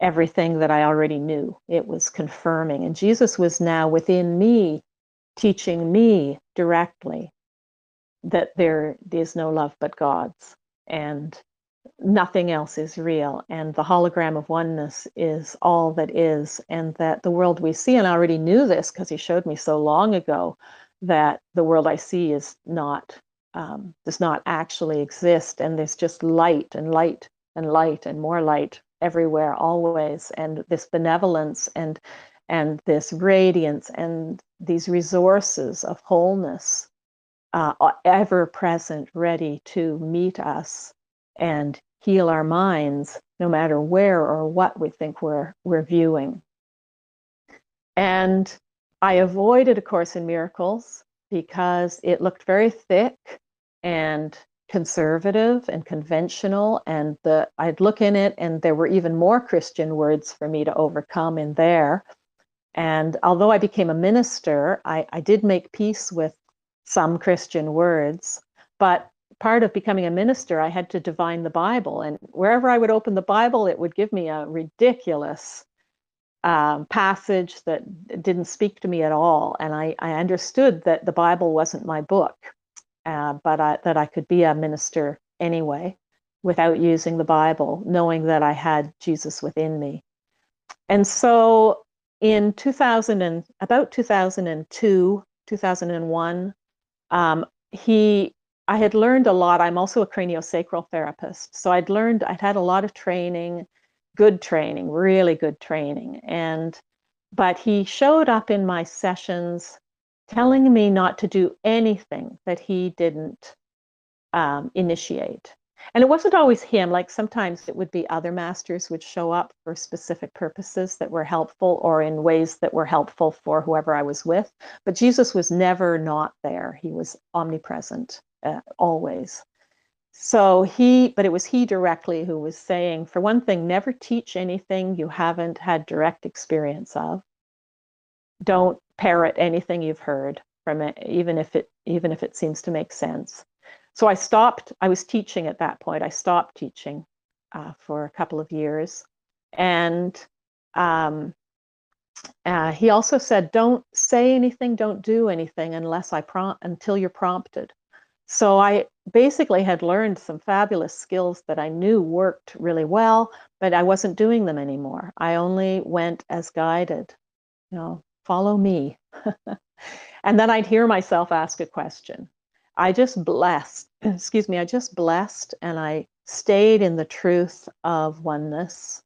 everything that I already knew. It was confirming. And Jesus was now within me, teaching me directly that there is no love but God's and nothing else is real. And the hologram of oneness is all that is. And that the world we see, and I already knew this because he showed me so long ago, that the world I see is not um, does not actually exist, and there's just light and light and light and more light everywhere, always, and this benevolence and and this radiance and these resources of wholeness uh, ever present, ready to meet us and heal our minds, no matter where or what we think we're we're viewing. And I avoided A Course in Miracles because it looked very thick and conservative and conventional and the I'd look in it and there were even more Christian words for me to overcome in there. And although I became a minister, I, I did make peace with some Christian words, but part of becoming a minister, I had to divine the Bible. And wherever I would open the Bible, it would give me a ridiculous um, passage that didn't speak to me at all. And I, I understood that the Bible wasn't my book, uh, but I, that I could be a minister anyway without using the Bible, knowing that I had Jesus within me. And so in 2000 and about 2002, 2001, um, he I had learned a lot. I'm also a craniosacral therapist. So I'd learned, I'd had a lot of training good training, really good training. And but he showed up in my sessions telling me not to do anything that he didn't um, initiate. And it wasn't always him, like sometimes it would be other masters would show up for specific purposes that were helpful or in ways that were helpful for whoever I was with. But Jesus was never not there, he was omnipresent uh, always. So he, but it was he directly who was saying, for one thing, never teach anything you haven't had direct experience of. Don't parrot anything you've heard from it, even if it even if it seems to make sense. So I stopped. I was teaching at that point. I stopped teaching uh, for a couple of years, and um, uh, he also said, "Don't say anything. Don't do anything unless I prompt until you're prompted." So I basically had learned some fabulous skills that I knew worked really well, but I wasn't doing them anymore. I only went as guided. You know, follow me. and then I'd hear myself ask a question. I just blessed, excuse me, I just blessed and I stayed in the truth of oneness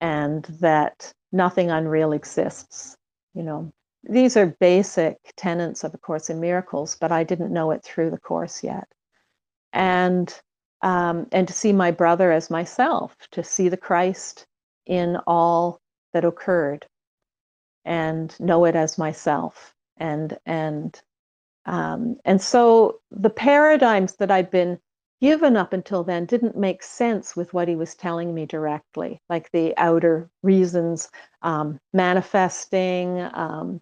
and that nothing unreal exists. You know, these are basic tenets of A Course in Miracles, but I didn't know it through the Course yet. And um, and to see my brother as myself, to see the Christ in all that occurred, and know it as myself, and and um, and so the paradigms that I'd been given up until then didn't make sense with what he was telling me directly, like the outer reasons, um, manifesting, um,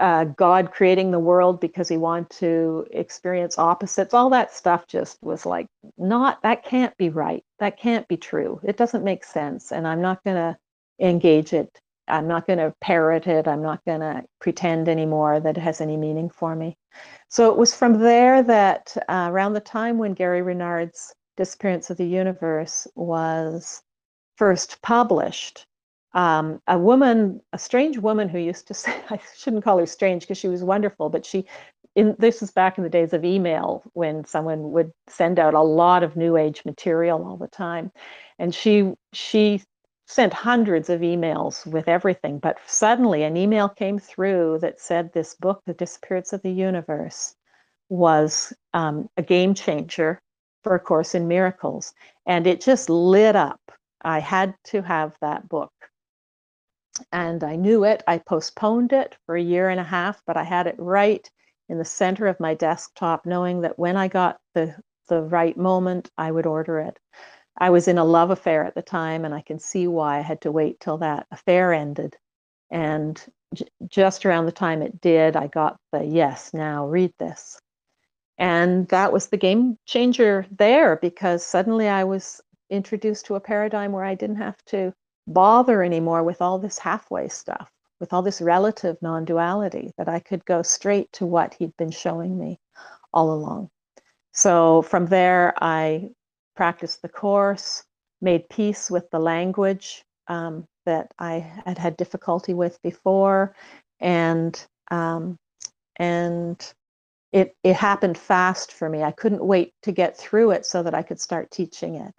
uh, God creating the world because he wanted to experience opposites. All that stuff just was like, not, that can't be right. That can't be true. It doesn't make sense. And I'm not going to engage it. I'm not going to parrot it. I'm not going to pretend anymore that it has any meaning for me. So it was from there that uh, around the time when Gary Renard's Disappearance of the Universe was first published, um, a woman, a strange woman who used to say, I shouldn't call her strange because she was wonderful, but she, in this was back in the days of email when someone would send out a lot of new age material all the time, and she she sent hundreds of emails with everything, but suddenly an email came through that said this book, The Disappearance of the Universe, was um, a game changer for A Course in Miracles, and it just lit up. I had to have that book and I knew it. I postponed it for a year and a half, but I had it right in the center of my desktop, knowing that when I got the the right moment, I would order it. I was in a love affair at the time, and I can see why I had to wait till that affair ended. And j- just around the time it did, I got the yes, now read this. And that was the game changer there because suddenly I was introduced to a paradigm where I didn't have to bother anymore with all this halfway stuff, with all this relative non duality, that I could go straight to what he'd been showing me all along. So from there, I practiced the course, made peace with the language um, that I had had difficulty with before, and um, and it it happened fast for me. I couldn't wait to get through it so that I could start teaching it.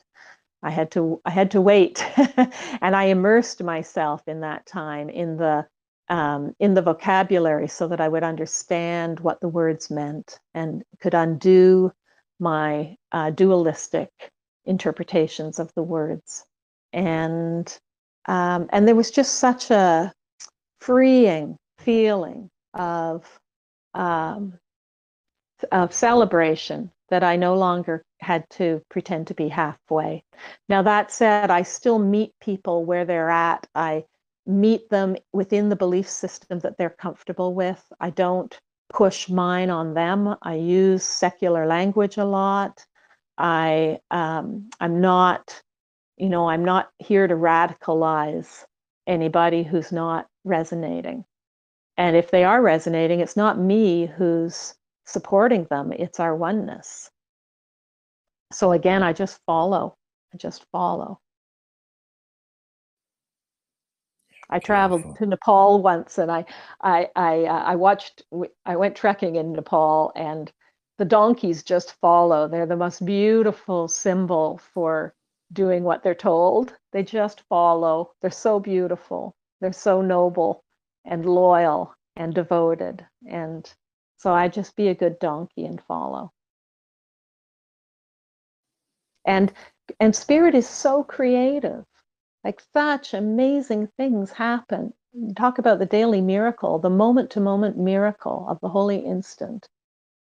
I had to I had to wait, and I immersed myself in that time in the um, in the vocabulary so that I would understand what the words meant and could undo my uh, dualistic interpretations of the words. And um, and there was just such a freeing feeling of um, of celebration that I no longer had to pretend to be halfway. Now, that said, I still meet people where they're at. I meet them within the belief system that they're comfortable with. I don't push mine on them. I use secular language a lot. I um, I'm not, you know, I'm not here to radicalize anybody who's not resonating. And if they are resonating, it's not me who's supporting them, it's our oneness. So again, I just follow. I just follow. I traveled Beautiful. to Nepal once, and I, I, I, uh, I watched. I went trekking in Nepal, and the donkeys just follow. They're the most beautiful symbol for doing what they're told. They just follow. They're so beautiful. They're so noble and loyal and devoted. And so I just be a good donkey and follow. And and spirit is so creative. Like such amazing things happen. Talk about the daily miracle, the moment to moment miracle of the holy instant,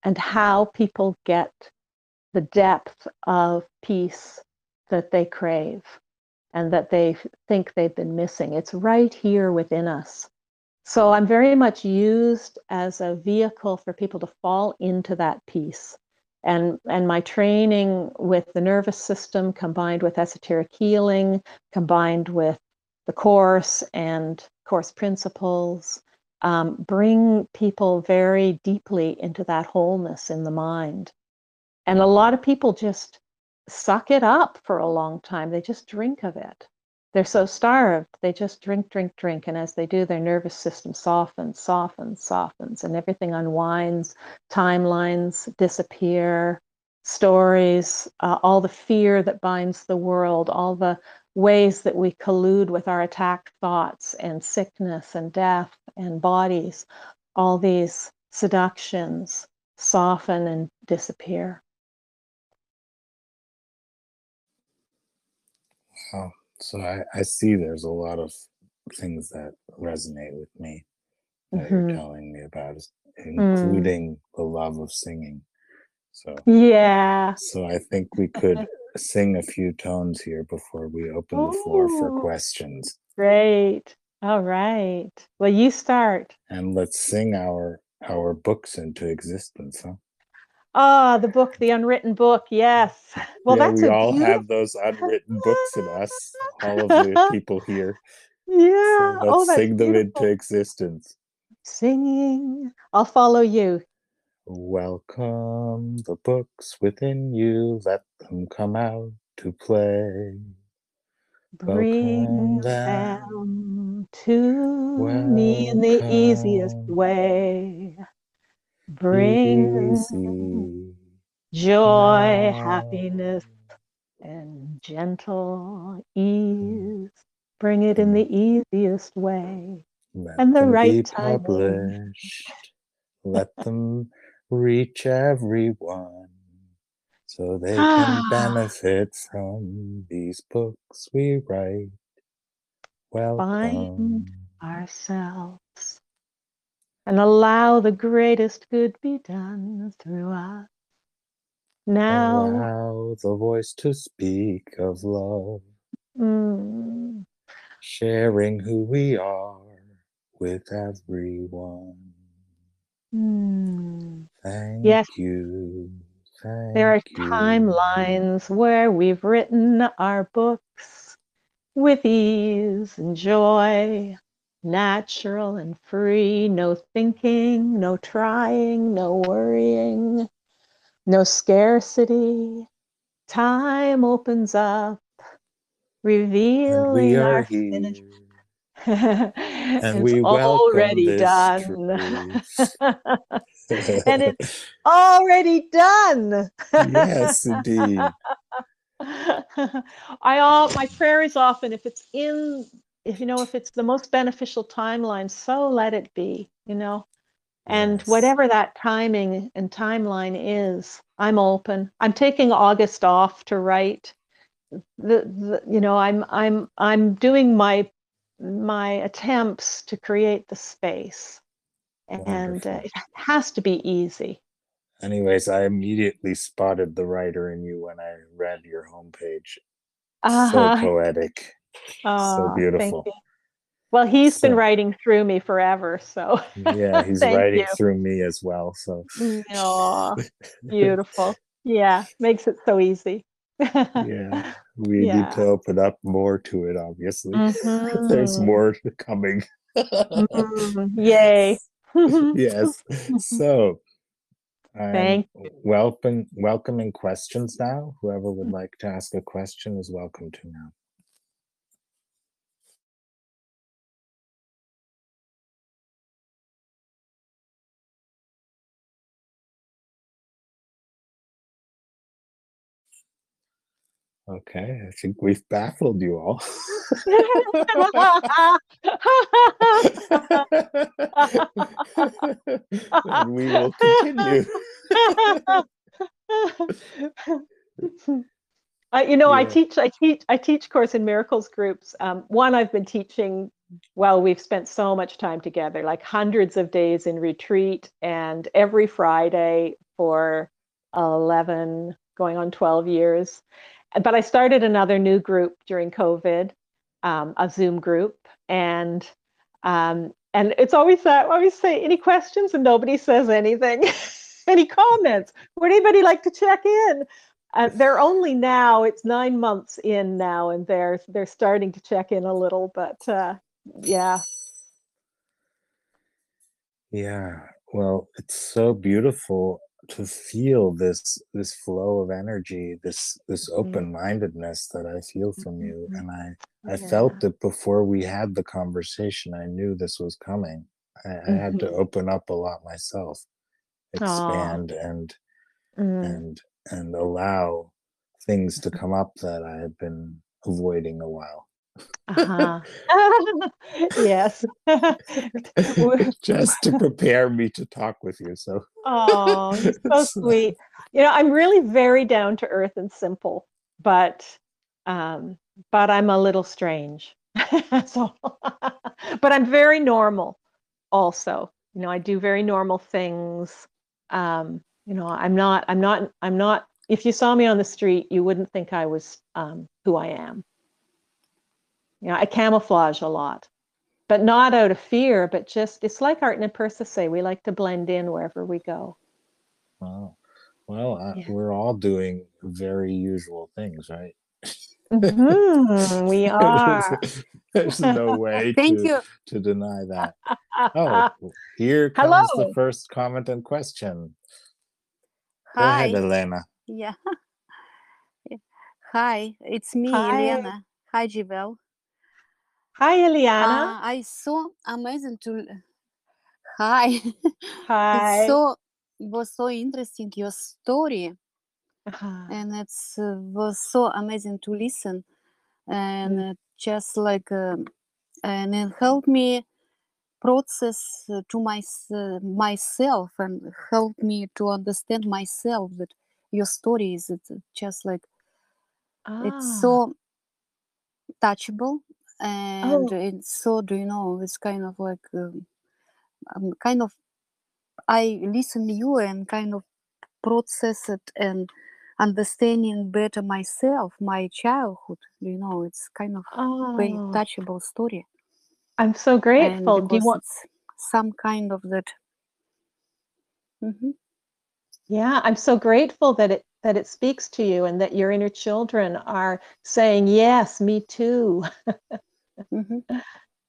and how people get the depth of peace that they crave and that they think they've been missing. It's right here within us. So I'm very much used as a vehicle for people to fall into that peace. And, and my training with the nervous system combined with esoteric healing, combined with the course and course principles, um, bring people very deeply into that wholeness in the mind. And a lot of people just suck it up for a long time. They just drink of it. They're so starved, they just drink, drink, drink. And as they do, their nervous system softens, softens, softens, and everything unwinds. Timelines disappear, stories, uh, all the fear that binds the world, all the ways that we collude with our attacked thoughts and sickness and death and bodies, all these seductions soften and disappear. Wow. So I, I see there's a lot of things that resonate with me that Mhm. you're telling me about, Mm. including the love of singing. So Yeah. so I think we could sing a few tones here before we open the floor for questions. Great. All right. Well, you start. And let's sing our our books into existence, huh? Ah, the book, the unwritten book. Yes. Well, yeah, that's we all beautiful. have those unwritten books in us, all of the people here. Yeah. So oh, let's that's sing them beautiful. into existence. Singing. I'll follow you. Welcome the books within you, let them come out to play. Bring Welcome them, them to me in the easiest way. Bring easy joy, happiness, and gentle ease. Bring it in the mm. easiest way. Let and the right published. Let them reach everyone so they can ah. benefit from these books we write. Well, find ourselves and allow the greatest good be done through us. Now, Allow the voice to speak of love, mm, sharing who we are with everyone. mm. Thank Yes. you. Thank there are you. timelines where we've written our books with ease and joy, natural and free, no thinking, no trying, no worrying, no scarcity. Time opens up, revealing our here. finished. And it's we already done. and it's already done. yes, indeed. I all my prayer is often if it's in if you know if it's the most beneficial timeline, so let it be, you know. And Yes. whatever that timing and timeline is, I'm open. I'm taking August off to write. The, the you know, I'm I'm I'm doing my my attempts to create the space. And uh, it has to be easy. Anyways, I immediately spotted the writer in you when I read your homepage. Uh-huh. So poetic. So thank beautiful. Well, he's been writing through me forever, so Yeah, he's writing you. through me as well. So beautiful. Yeah, makes it so easy. yeah, we Yeah. need to open up more to it, obviously. There's Mhm. more coming. Mhm. Yay. yes. So Thank welcome welcoming questions now. Whoever would like to ask a question is welcome to now. Okay, I think we've baffled you all. and we will continue. Uh, you know, I teach, I teach, I teach Course in Miracles groups. Um, one I've been teaching. Well, we've spent so much time together, like hundreds of days in retreat, and every Friday for eleven, going on twelve years. But I started another new group during COVID, um, a Zoom group, and um, and it's always that I always say any questions, and nobody says anything. any comments? Would anybody like to check in? Uh, they're only now it's nine months in now and they're they're starting to check in a little but uh yeah Yeah, well, it's so beautiful to feel this this flow of energy, this this Mhm. open-mindedness that I feel from you, Mhm. and I I Yeah. felt it before we had the conversation. I knew this was coming. I, I had to Mhm. open up a lot myself, expand and Mm. and and allow things to come up that I had been avoiding a while. Uh-huh. yes. Just to prepare me to talk with you. So. Oh so sweet. You know i'm really very down to earth and simple but um but i'm a little strange. So but i'm very normal also. You know i do very normal things. Um you know i'm not i'm not i'm not if you saw me on the street you wouldn't think i was um who i am you know i camouflage a lot but not out of fear but just it's like Arten and Pursah say we like to blend in wherever we go Wow. Well, uh, Yeah. we're all doing very usual things, right? Mhm, we are There's, there's no way Thank to, you. to deny that. Oh, here comes the first comment and question. Go ahead, Hi. Elena. Yeah. Hi, it's me, Hi. Elena. Hi, Jewel. Hi eliana Uh, I so amazing to. Hi. hi It's so it was so interesting your story, Uh-huh. and it's uh, was so amazing to listen, and uh, just like um and it helped me process uh, to my uh, myself and helped me to understand myself that your story is it's just like it's Ah, so touchable and Oh. it's so do you know it's kind of like um, um, kind of i listen to you and kind of process it and understanding better myself my childhood you know it's kind of very oh, touchable story i'm so and grateful do you because want it's some kind of that Mhm. yeah i'm so grateful that it that it speaks to you and that your inner children are saying yes me too Mhm.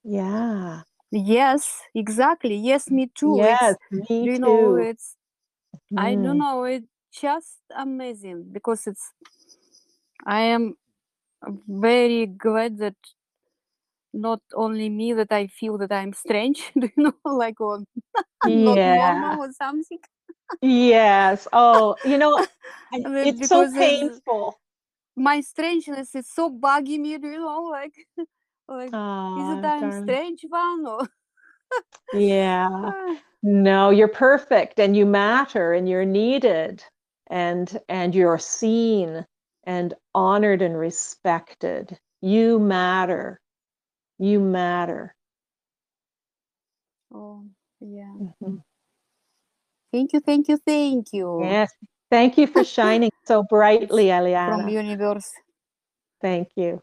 yeah yes exactly yes me too yes it's me you too know it's I Mm. don't know. It's just amazing because it's. I am very glad that not only me that I feel that I'm strange, do you know, like or not yeah normal or something. yes oh you know I- it's so because it's- painful My strangeness is so bugging me, do you know, like, like is oh it I'm darling. strange one or? yeah Ah, No, you're perfect and you matter and you're needed and and you're seen and honored and respected. You matter. You matter. oh, yeah. Mhm. Thank you, thank you, thank you. Yes. Thank you for shining so brightly, Eliana. From universe. Thank you.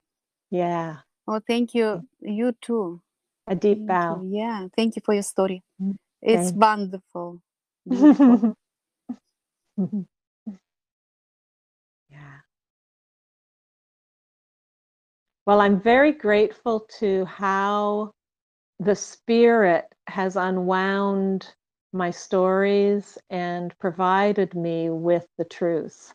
Yeah. Oh, thank you. You too. A deep Thank bow. you. Yeah, thank you for your story. Mm, It's thank- wonderful. Yeah. Well, I'm very grateful to how the spirit has unwound my stories and provided me with the truth.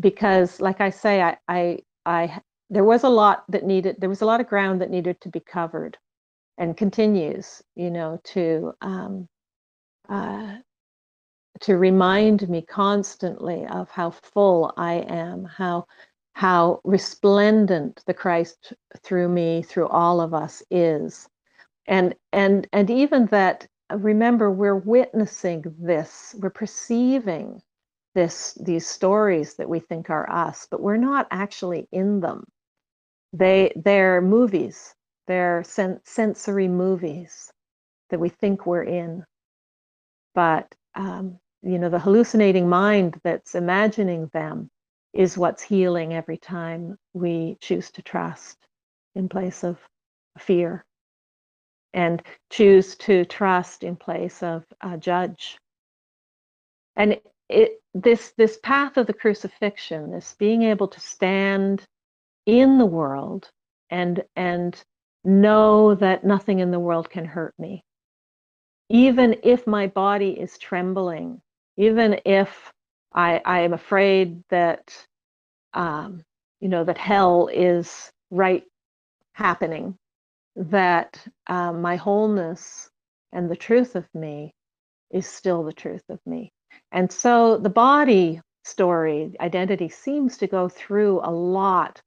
Because, like I say, I, I, I, there was a lot that needed, there was a lot of ground that needed to be covered and continues, you know, to, um, uh, to remind me constantly of how full I am, how how resplendent the Christ through me, through all of us is. And and and even that remember we're witnessing this, we're perceiving this these stories that we think are us, but we're not actually in them. They they're movies, they're sen- sensory movies that we think we're in. But um, you know, the hallucinating mind that's imagining them is what's healing every time we choose to trust in place of fear and choose to trust in place of uh, judge and it this this path of the crucifixion this being able to stand in the world and and know that nothing in the world can hurt me even if my body is trembling even if I, I am afraid that, um, you know, that hell is right happening, that um, my wholeness and the truth of me is still the truth of me. And so the body story, identity, seems to go through a lot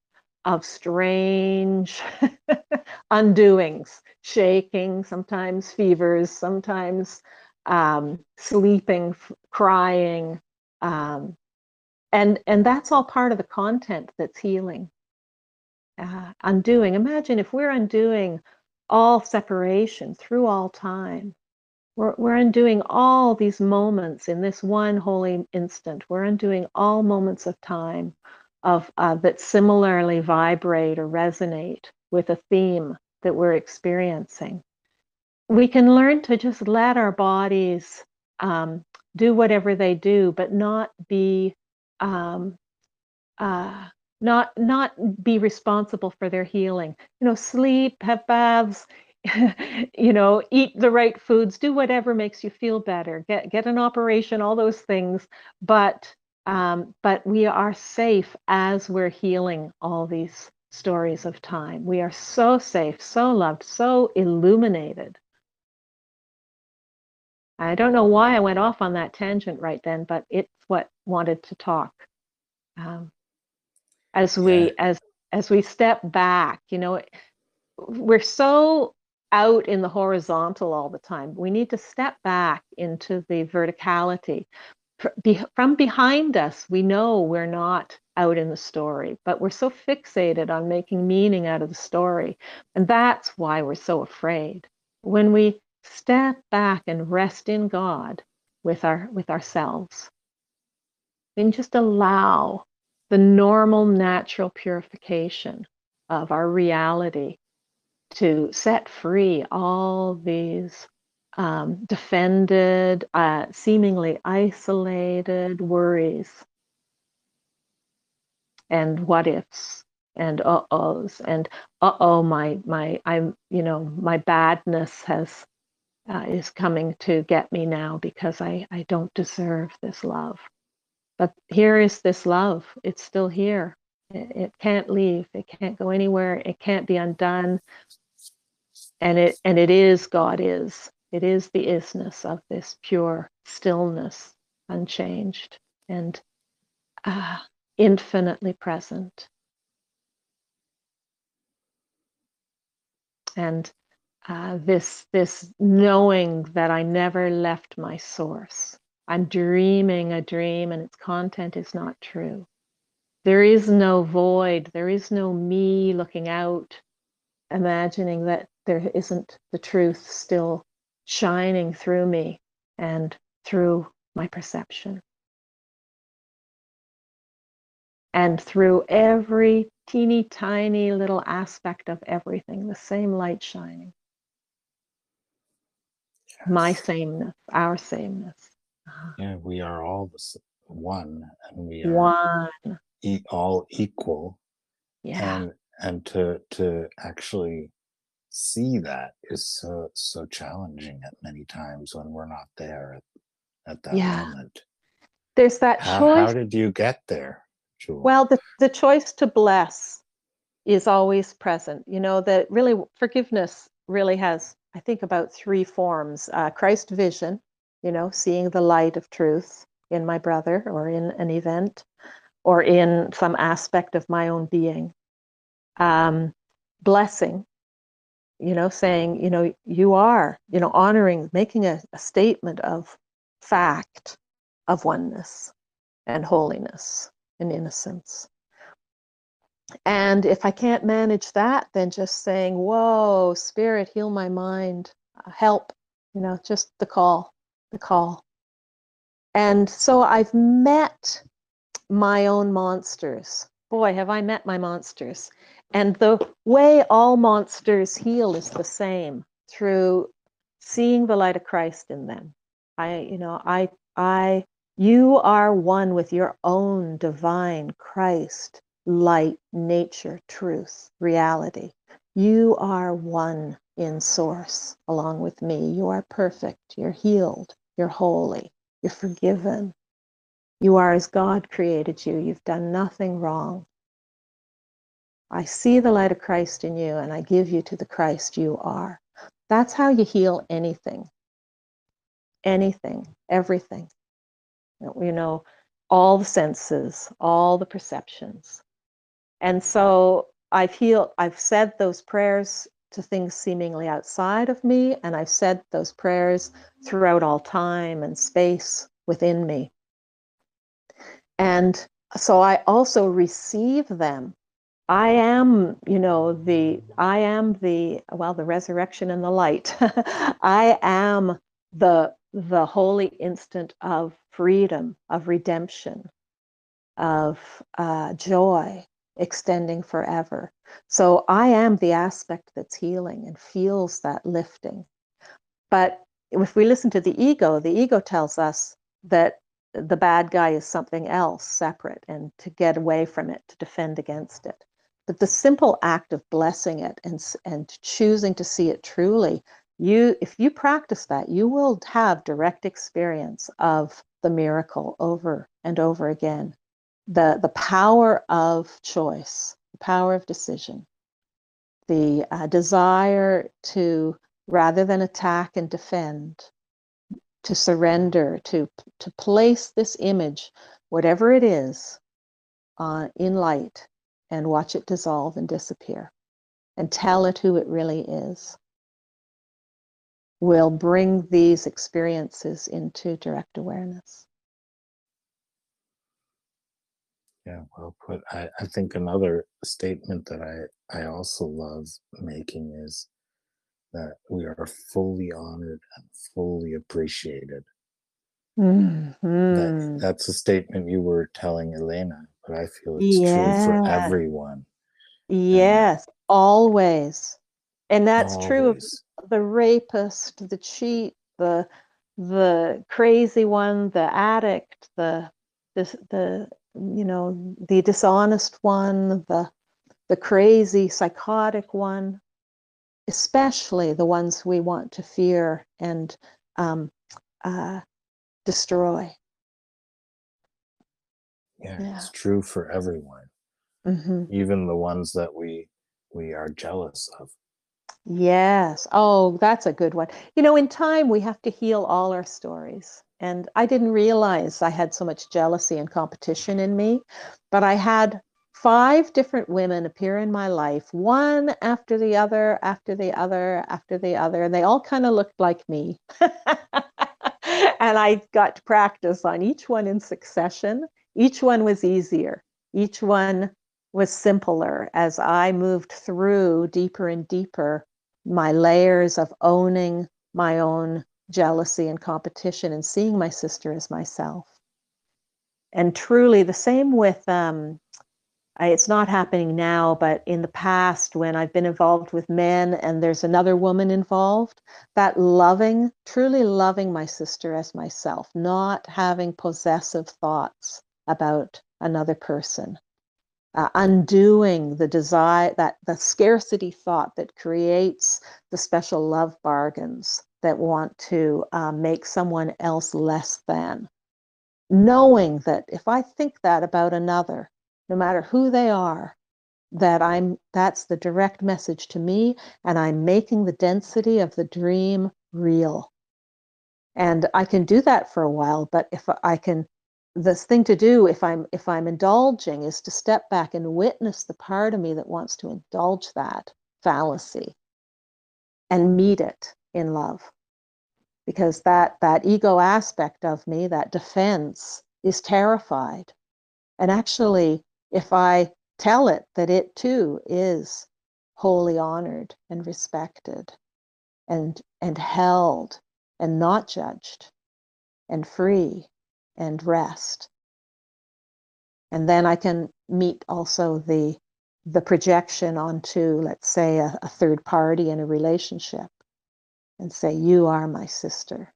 of strange undoings, shaking, sometimes fevers, sometimes um, sleeping, crying, um, and and that's all part of the content that's healing, uh, undoing. Imagine if we're undoing all separation through all time. We're, we're undoing all these moments in this one holy instant. We're undoing all moments of time of uh, that similarly vibrate or resonate with a theme that we're experiencing we can learn to just let our bodies um, do whatever they do, but not be um, uh, not not be responsible for their healing. You know, sleep, have baths, you know, eat the right foods, do whatever makes you feel better, get get an operation, all those things. But um, but we are safe as we're healing all these stories of time. We are so safe, so loved, so illuminated I don't know why I went off on that tangent right then, but it's what wanted to talk. Um, as we Yeah. as as we step back, you know, we're so out in the horizontal all the time. We need to step back into the verticality. From behind us, we know we're not out in the story, but we're so fixated on making meaning out of the story. And that's why we're so afraid. When we step back and rest in God with our with ourselves. then just allow the normal natural purification of our reality to set free all these um, defended, uh, seemingly isolated worries and what ifs and uh ohs and uh oh my my I'm you know my badness has uh, is coming to get me now because I, I don't deserve this love. But here is this love. It's still here. It, it can't leave. It can't go anywhere. It can't be undone. And it and it is God is. It is the isness of this pure stillness, unchanged and uh, infinitely present. And uh, this this knowing that I never left my source. I'm dreaming a dream and its content is not true. There is no void. There is no me looking out, imagining that there isn't the truth still shining through me and through my perception. And through every teeny tiny little aspect of everything, the same light shining my sameness, our sameness. Uh-huh. Yeah, we are all the one, and we are One. e- all equal. Yeah. And and to to actually see that is so so challenging at many times when we're not there at, at that Yeah. moment. There's that How, choice. how did you get there, Jewel? well, the, the choice to bless is always present. You know, that really forgiveness really has, I think, about three forms uh, Christ vision, you know, seeing the light of truth in my brother or in an event, or in some aspect of my own being. Um, blessing, you know, saying, you know, you are, you know, honoring, making a, a statement of fact of oneness and holiness and innocence. And if I can't manage that, then just saying, Whoa, spirit, heal my mind, uh, help, you know, just the call, the call. And so I've met my own monsters. Boy, have I met my monsters. And the way all monsters heal is the same through seeing the light of Christ in them. I, you know, I, I, you are one with your own divine Christ light, nature, truth, reality. You are one in source along with me. You are perfect. You're healed. You're holy. You're forgiven. You are as God created you. You've done nothing wrong. I see the light of Christ in you and I give you to the Christ you are. That's how you heal anything. Anything, everything. You know, all the senses, all the perceptions. And so I've healed, I've said those prayers to things seemingly outside of me, and I've said those prayers throughout all time and space within me. And so I also receive them. I am, you know, the, I am the, well, the resurrection and the light. I am the, the holy instant of freedom, of redemption, of uh, joy, extending forever. So I am the aspect that's healing and feels that lifting. But if we listen to the ego, the ego tells us that the bad guy is something else separate and to get away from it, to defend against it. But the simple act of blessing it and, and choosing to see it truly, you if you practice that, you will have direct experience of the miracle over and over again. The the power of choice, the power of decision, the uh, desire to rather than attack and defend, to surrender, to to place this image, whatever it is, uh, in light, and watch it dissolve and disappear, and tell it who it really is. Will bring these experiences into direct awareness. Yeah, well put. I, I think another statement that I, I also love making is that we are fully honored and fully appreciated. Mm-hmm. That, that's a statement you were telling Elena, but I feel it's true for everyone. Yes, and always. And that's always. true of the rapist, the cheat, the the crazy one, the addict, the the the you know the dishonest one the the crazy psychotic one especially the ones we want to fear and um, uh, destroy yeah, yeah, it's true for everyone mm-hmm. even the ones that we we are jealous of yes oh that's a good one you know in time we have to heal all our stories and I didn't realize I had so much jealousy and competition in me, but I had five different women appear in my life, one after the other, after the other, after the other, and they all kind of looked like me. and I got to practice on each one in succession. Each one was easier. Each one was simpler as I moved through deeper and deeper my layers of owning my own jealousy and competition and seeing my sister as myself. And truly, the same with, um, I, it's not happening now, but in the past, when I've been involved with men and there's another woman involved, that loving, truly loving my sister as myself, not having possessive thoughts about another person. Uh, undoing the desire that the scarcity thought that creates the special love bargains that want to um, make someone else less than. Knowing that if I think that about another, no matter who they are, that I'm that's the direct message to me, and I'm making the density of the dream real. And I can do that for a while, but if I can the thing to do if i'm if i'm indulging is to step back and witness the part of me that wants to indulge that fallacy and meet it in love. Because that that ego aspect of me that defense is terrified. And actually if i tell it that it too is wholly honored and respected and and held and not judged and free and rest. And then i can meet also the the projection onto let's say a, a third party in a relationship and say you are my sister.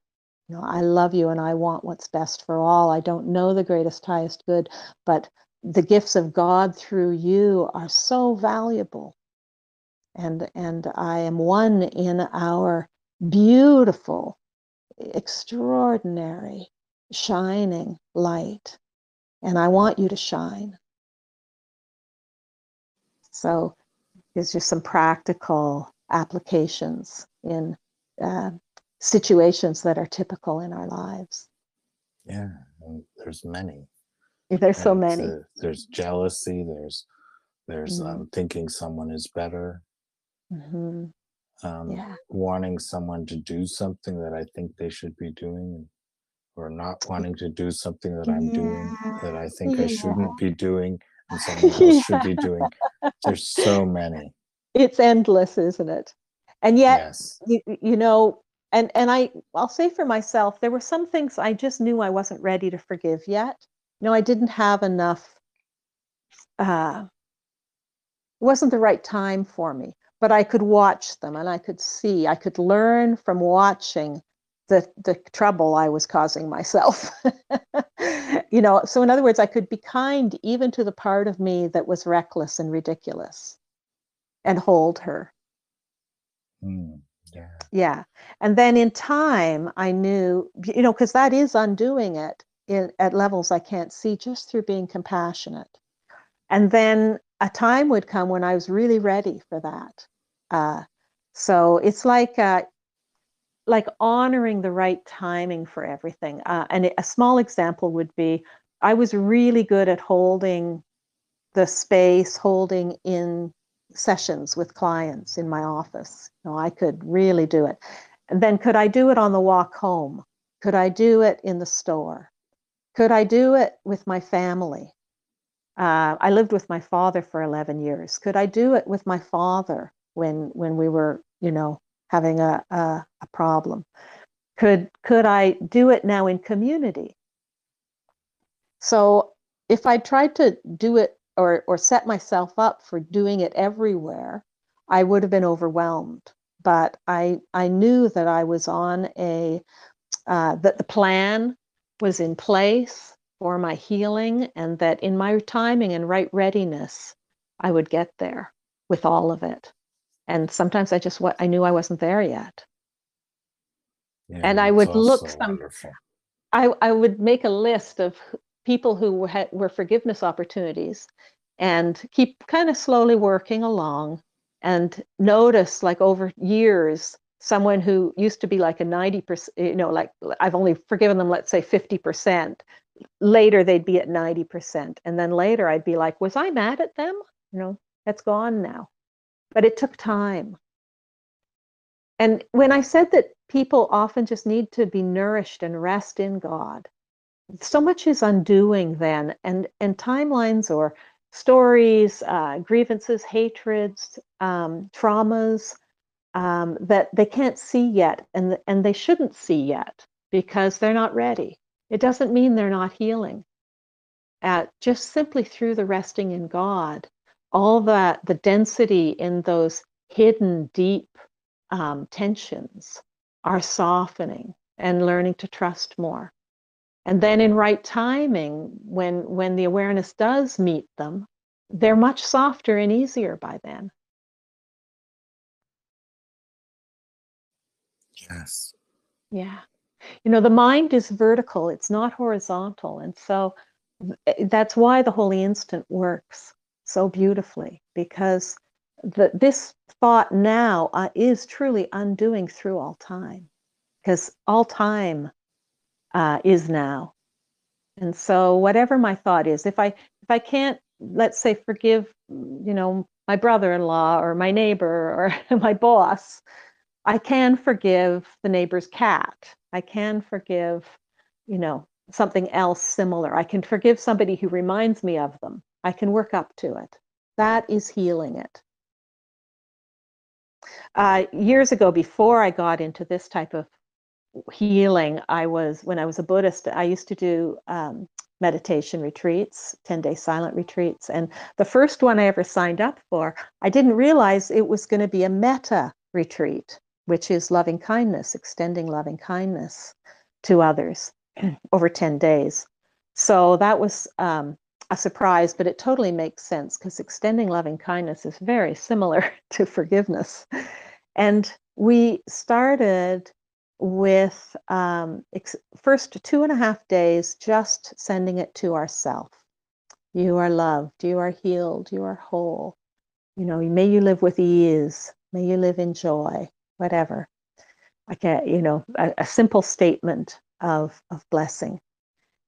You know i love you and i want what's best for all. I don't know the greatest highest good but the gifts of god through you are so valuable. And and i am one in our beautiful extraordinary shining light and i want you to shine so there's just some practical applications in uh, situations that are typical in our lives Yeah, there's many. there's so many uh, there's jealousy. There's there's Mhm. um, thinking someone is better. Mhm. Um, yeah wanting someone to do something that I think they should be doing, or not wanting to do something that I'm doing that I think I shouldn't be doing, and someone else should be doing. There's so many. it's endless isn't it and yet Yes. you, you know and and i i'll say for myself there were some things i just knew i wasn't ready to forgive yet you know i didn't have enough uh it wasn't the right time for me but i could watch them and i could see i could learn from watching the the trouble i was causing myself. You know so in other words i could be kind even to the part of me that was reckless and ridiculous and hold her. Mm, yeah. yeah. And then in time i knew you know because that is undoing it in, at levels i can't see just through being compassionate. And then a time would come when i was really ready for that. Uh, so it's like uh, like honoring the right timing for everything uh, and a small example would be i was really good at holding the space holding in sessions with clients in my office. You know, I could really do it. And then could I do it on the walk home? Could I do it in the store? Could I do it with my family? Uh, I lived with my father for 11 years. Could I do it with my father when when we were, you know, having a, a, a problem? Could could I do it now in community? So if I tried to do it or or set myself up for doing it everywhere, I would have been overwhelmed. But I I knew that I was on a uh, that the plan was in place for my healing, and that in my timing and right readiness, I would get there with all of it. And sometimes I just what I knew I wasn't there yet. yeah And I would look some- wonderful. I, I would make a list of people who were, had, were forgiveness opportunities and keep kind of slowly working along and notice like over years someone who used to be like a 90% you know like i've only forgiven them let's say 50% later they'd be at 90% and then later i'd be like was i mad at them you know that's gone now but it took time and when I said that people often just need to be nourished and rest in God, so much is undoing then, and and timelines or stories, uh, grievances, hatreds, um, traumas um, that they can't see yet, and and they shouldn't see yet because they're not ready. It doesn't mean they're not healing. Uh, just simply through the resting in God, all that the density in those hidden deep um, tensions are softening and learning to trust more. And then in right timing when when the awareness does meet them they're much softer and easier by then. Yes. yeah. You know the mind is vertical it's not horizontal and so that's why the holy instant works so beautifully because the, this thought now uh, is truly undoing through all time because all time uh, is now And so whatever my thought is, if I if I can't let's say forgive you know my brother-in-law or my neighbor or my boss, I can forgive the neighbor's cat. I can forgive, you know, something else similar. I can forgive somebody who reminds me of them. I can work up to it. That is healing it. Uh, years ago, before I got into this type of healing, I was, when I was a Buddhist, I used to do um, meditation retreats, 10 day silent retreats. And the first one I ever signed up for, I didn't realize it was going to be a metta retreat, which is loving kindness, extending loving kindness to others over 10 days. So that was um, a surprise, but it totally makes sense because extending loving kindness is very similar to forgiveness. And we started with um, ex- first two and a half days just sending it to ourself. You are loved, you are healed, you are whole. You know, may you live with ease, may you live in joy, whatever. I can't, you know, a, a simple statement of, of blessing.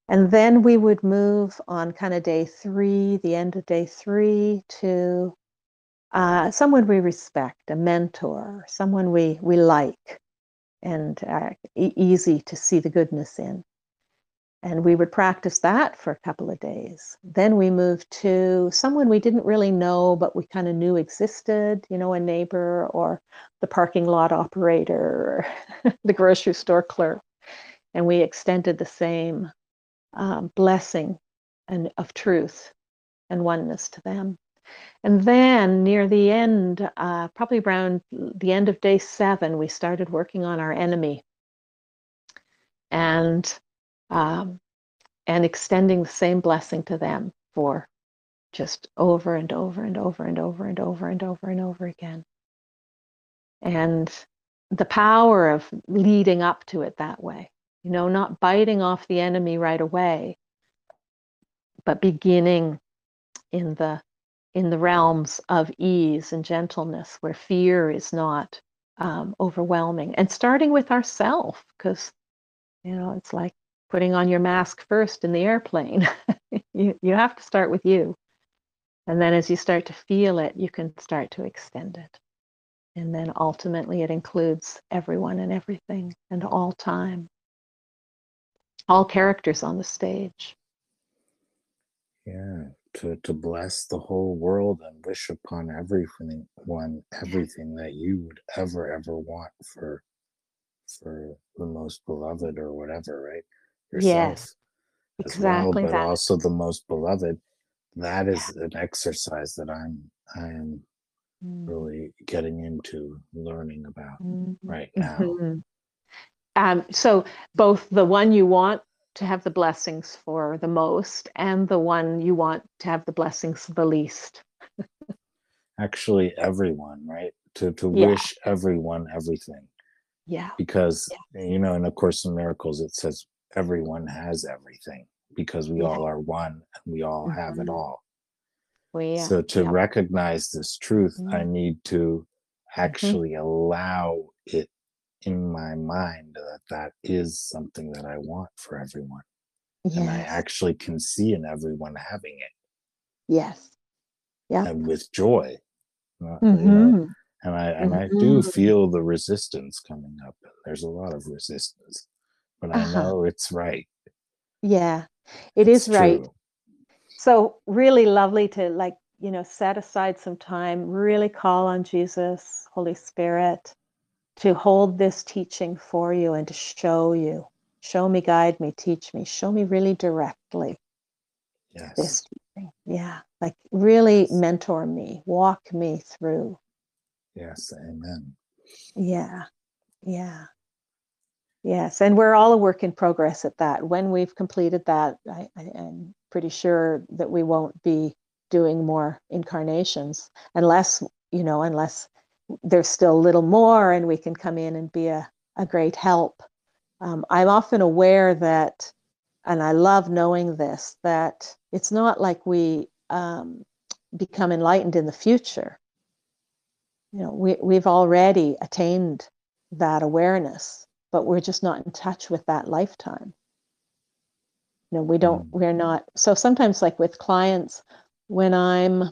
And then we would move on kind of day three, the end of day three, to uh, someone we respect, a mentor, someone we, we like, and uh, e- easy to see the goodness in. And we would practice that for a couple of days. Then we moved to someone we didn't really know, but we kind of knew existed, you know, a neighbor or the parking lot operator or the grocery store clerk. And we extended the same um, blessing and of truth and oneness to them. And then near the end, uh, probably around the end of day seven, we started working on our enemy and um, and extending the same blessing to them for just over and over and over and over and over and over and over again. And the power of leading up to it that way, you know, not biting off the enemy right away, but beginning in the in the realms of ease and gentleness where fear is not um, overwhelming. And starting with ourself because you know it's like putting on your mask first in the airplane. You, you have to start with you. And then as you start to feel it you can start to extend it. And then ultimately it includes everyone and everything and all time all characters on the stage Yeah, to to bless the whole world and wish upon everything one everything that you would ever ever want for for the most beloved or whatever, right? Yourself yes as well, exactly but that also the most beloved. That is an exercise that I'm I am Mm, really getting into learning about mhm, right now. mhm. Um, so both the one you want to have the blessings for the most and the one you want to have the blessings the least. Actually, everyone, right? To to Yeah. wish everyone everything. Yeah. because you know in a course in miracles it says everyone has everything because we Yeah. all are one and we all have it Mhm. all We, uh, so to yeah. recognize this truth i Mhm. need to Mm-hmm. actually allow it in my mind that that is something that i want for everyone and i actually can see in everyone having it Yes. Yeah. and with joy uh, you know Mhm. and i and i do Mhm. feel the resistance coming up there's a lot of resistance but i Uh-huh. know it's right Yeah. It it's is right. true So really lovely to like, you know, set aside some time, really call on Jesus, Holy Spirit, to hold this teaching for you and to show you. Show me, guide me, teach me, show me really directly yes this teaching. Yeah. Like really mentor me, walk me through. yes amen Yeah. Yeah. Yes. And we're all a work in progress at that. When we've completed that, I, I, I'm pretty sure that we won't be doing more incarnations unless, you know, unless there's still a little more and we can come in and be a, a great help. Um, I'm often aware that, and I love knowing this, that it's not like we um, become enlightened in the future. You know, we, we've already attained that awareness, but we're just not in touch with that lifetime. You know, we don't, Mm. we're not. So sometimes, like with clients, when I'm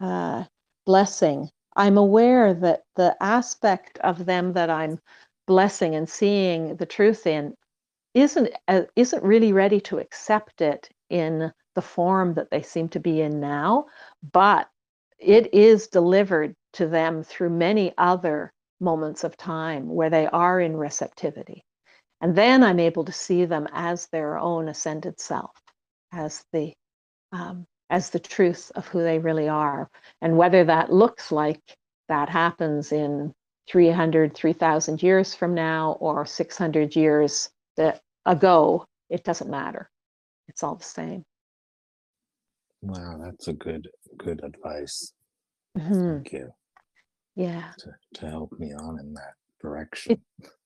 uh, blessing, I'm aware that the aspect of them that I'm blessing and seeing the truth in isn't uh, isn't really ready to accept it in the form that they seem to be in now, but it is delivered to them through many other moments of time where they are in receptivity. And then I'm able to see them as their own ascended self, as the um, as the truth of who they really are. And whether that looks like that happens in 300, 3,000 years from now or 600 years ago, it doesn't matter. It's all the same. Wow, that's a good good advice. Mhm. Thank you Yeah. to, to help me on in that direction.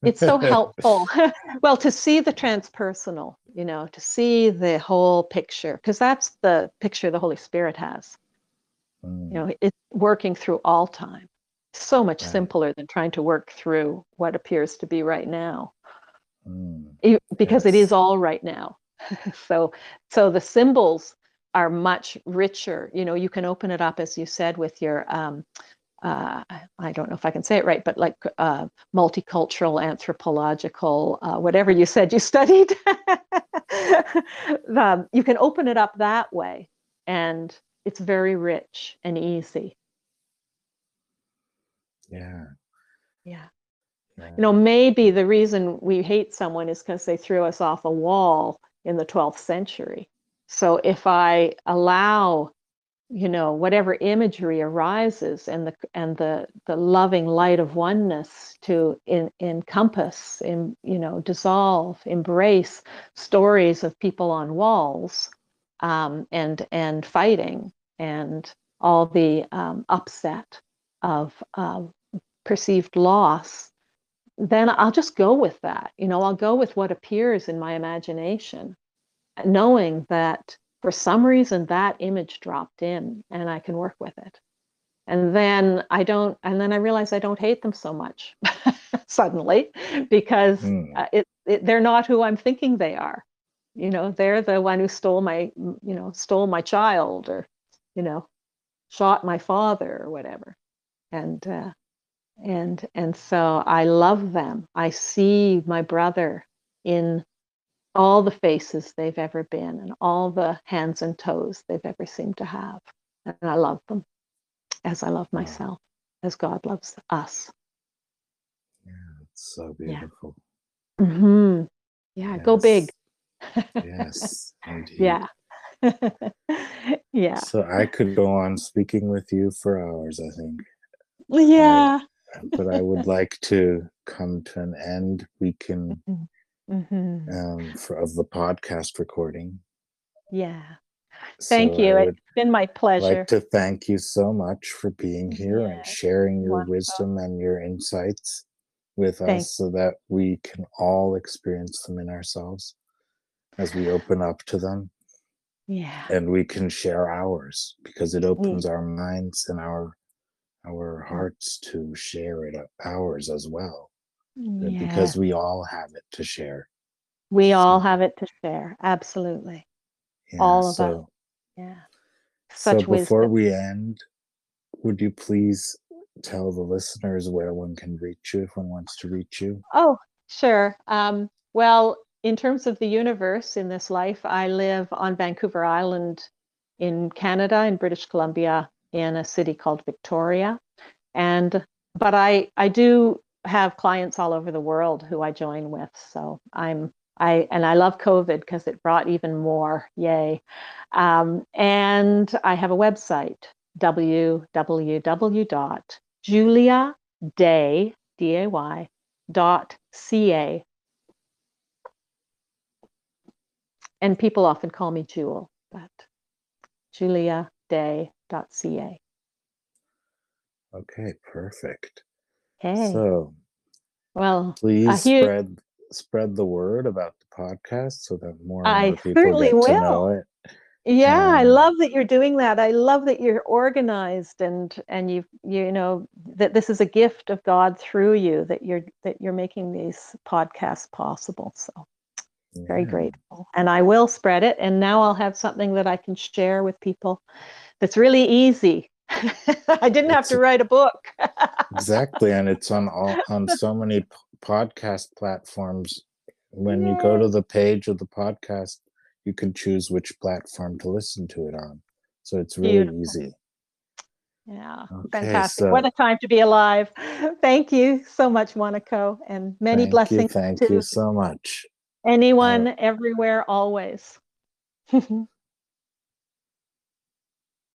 it's so helpful. Well to see the transpersonal you know to see the whole picture because that's the picture the holy spirit has. Mm, you know it's working through all time. So much Right. simpler than trying to work through what appears to be right now. Mm, e- because it Yes. is all right now. So so the symbols are much richer. You know you can open it up as you said with your um uh, I don't know if I can say it right, but like uh, multicultural, anthropological, uh, whatever you said you studied, um, you can open it up that way, and it's very rich and easy. yeah, Yeah. yeah. You know, maybe the reason we hate someone is because they threw us off a wall in the 12th century. So if I allow, you know, whatever imagery arises and the and the the loving light of oneness to in, encompass, in, you know, dissolve, embrace stories of people on walls um, and and fighting and all the um, upset of um, perceived loss then I'll just go with that. You know, I'll go with what appears in my imagination, knowing that for some reason that image dropped in and I can work with it. And then I don't, and then I realize I don't hate them so much suddenly because Mm, uh, it, it, they're not who I'm thinking they are. You know, they're the one who stole my, you know, stole my child or, you know, shot my father or whatever. And, uh, and and so i love them i see my brother in all the faces they've ever been and all the hands and toes they've ever seemed to have and i love them as i love Wow. myself as god loves us yeah, it's so Yeah. beautiful. hmm yeah go big Yes, indeed. yeah yeah So I could go on speaking with you for hours, I think, yeah but I would like to come to an end. We can hmm um, for, of the podcast recording. yeah. Thank So you. It's been my pleasure. like to thank you so much for being here and sharing your wonderful. wisdom and your insights with Thank us so that we can all experience them in ourselves as we open up to them. Yeah. And we can share ours because it opens our minds and our our hearts to share it ours as well yeah. because we all have it to share We all have it to share. Absolutely. yeah, All of us. so Yeah. so before wisdom. we end would you please tell the listeners where one can reach you if one wants to reach you Oh, sure. Um, well, in terms of the universe in this life, I live on Vancouver Island in Canada, in British Columbia, in a city called Victoria. And but I I do have clients all over the world who I join with. So I'm I and I love COVID because it brought even more. Yay. Um, and I have a website, www.juliaday, D-A-Y, dot ca and people often call me jewel but juliaday.ca okay perfect hey so well please huge- spread spread the word about the podcast so that more and I more people certainly get to know it yeah i Um, love that you're doing that i love that you're organized and and you you know that this is a gift of god through you that you're that you're making these podcasts possible so very Yeah. grateful. And I will spread it. And now I'll have something that I can share with people that's really easy. I didn't have to write a book. Exactly, and it's on all on so many p- podcast platforms. When you go to the page of the podcast, you can choose which platform to listen to it on. So it's really Beautiful. easy. yeah, Okay, fantastic. What a time to be alive. Thank you so much, Monaco, and many blessings You, thank you so much. anyone, uh, everywhere, always.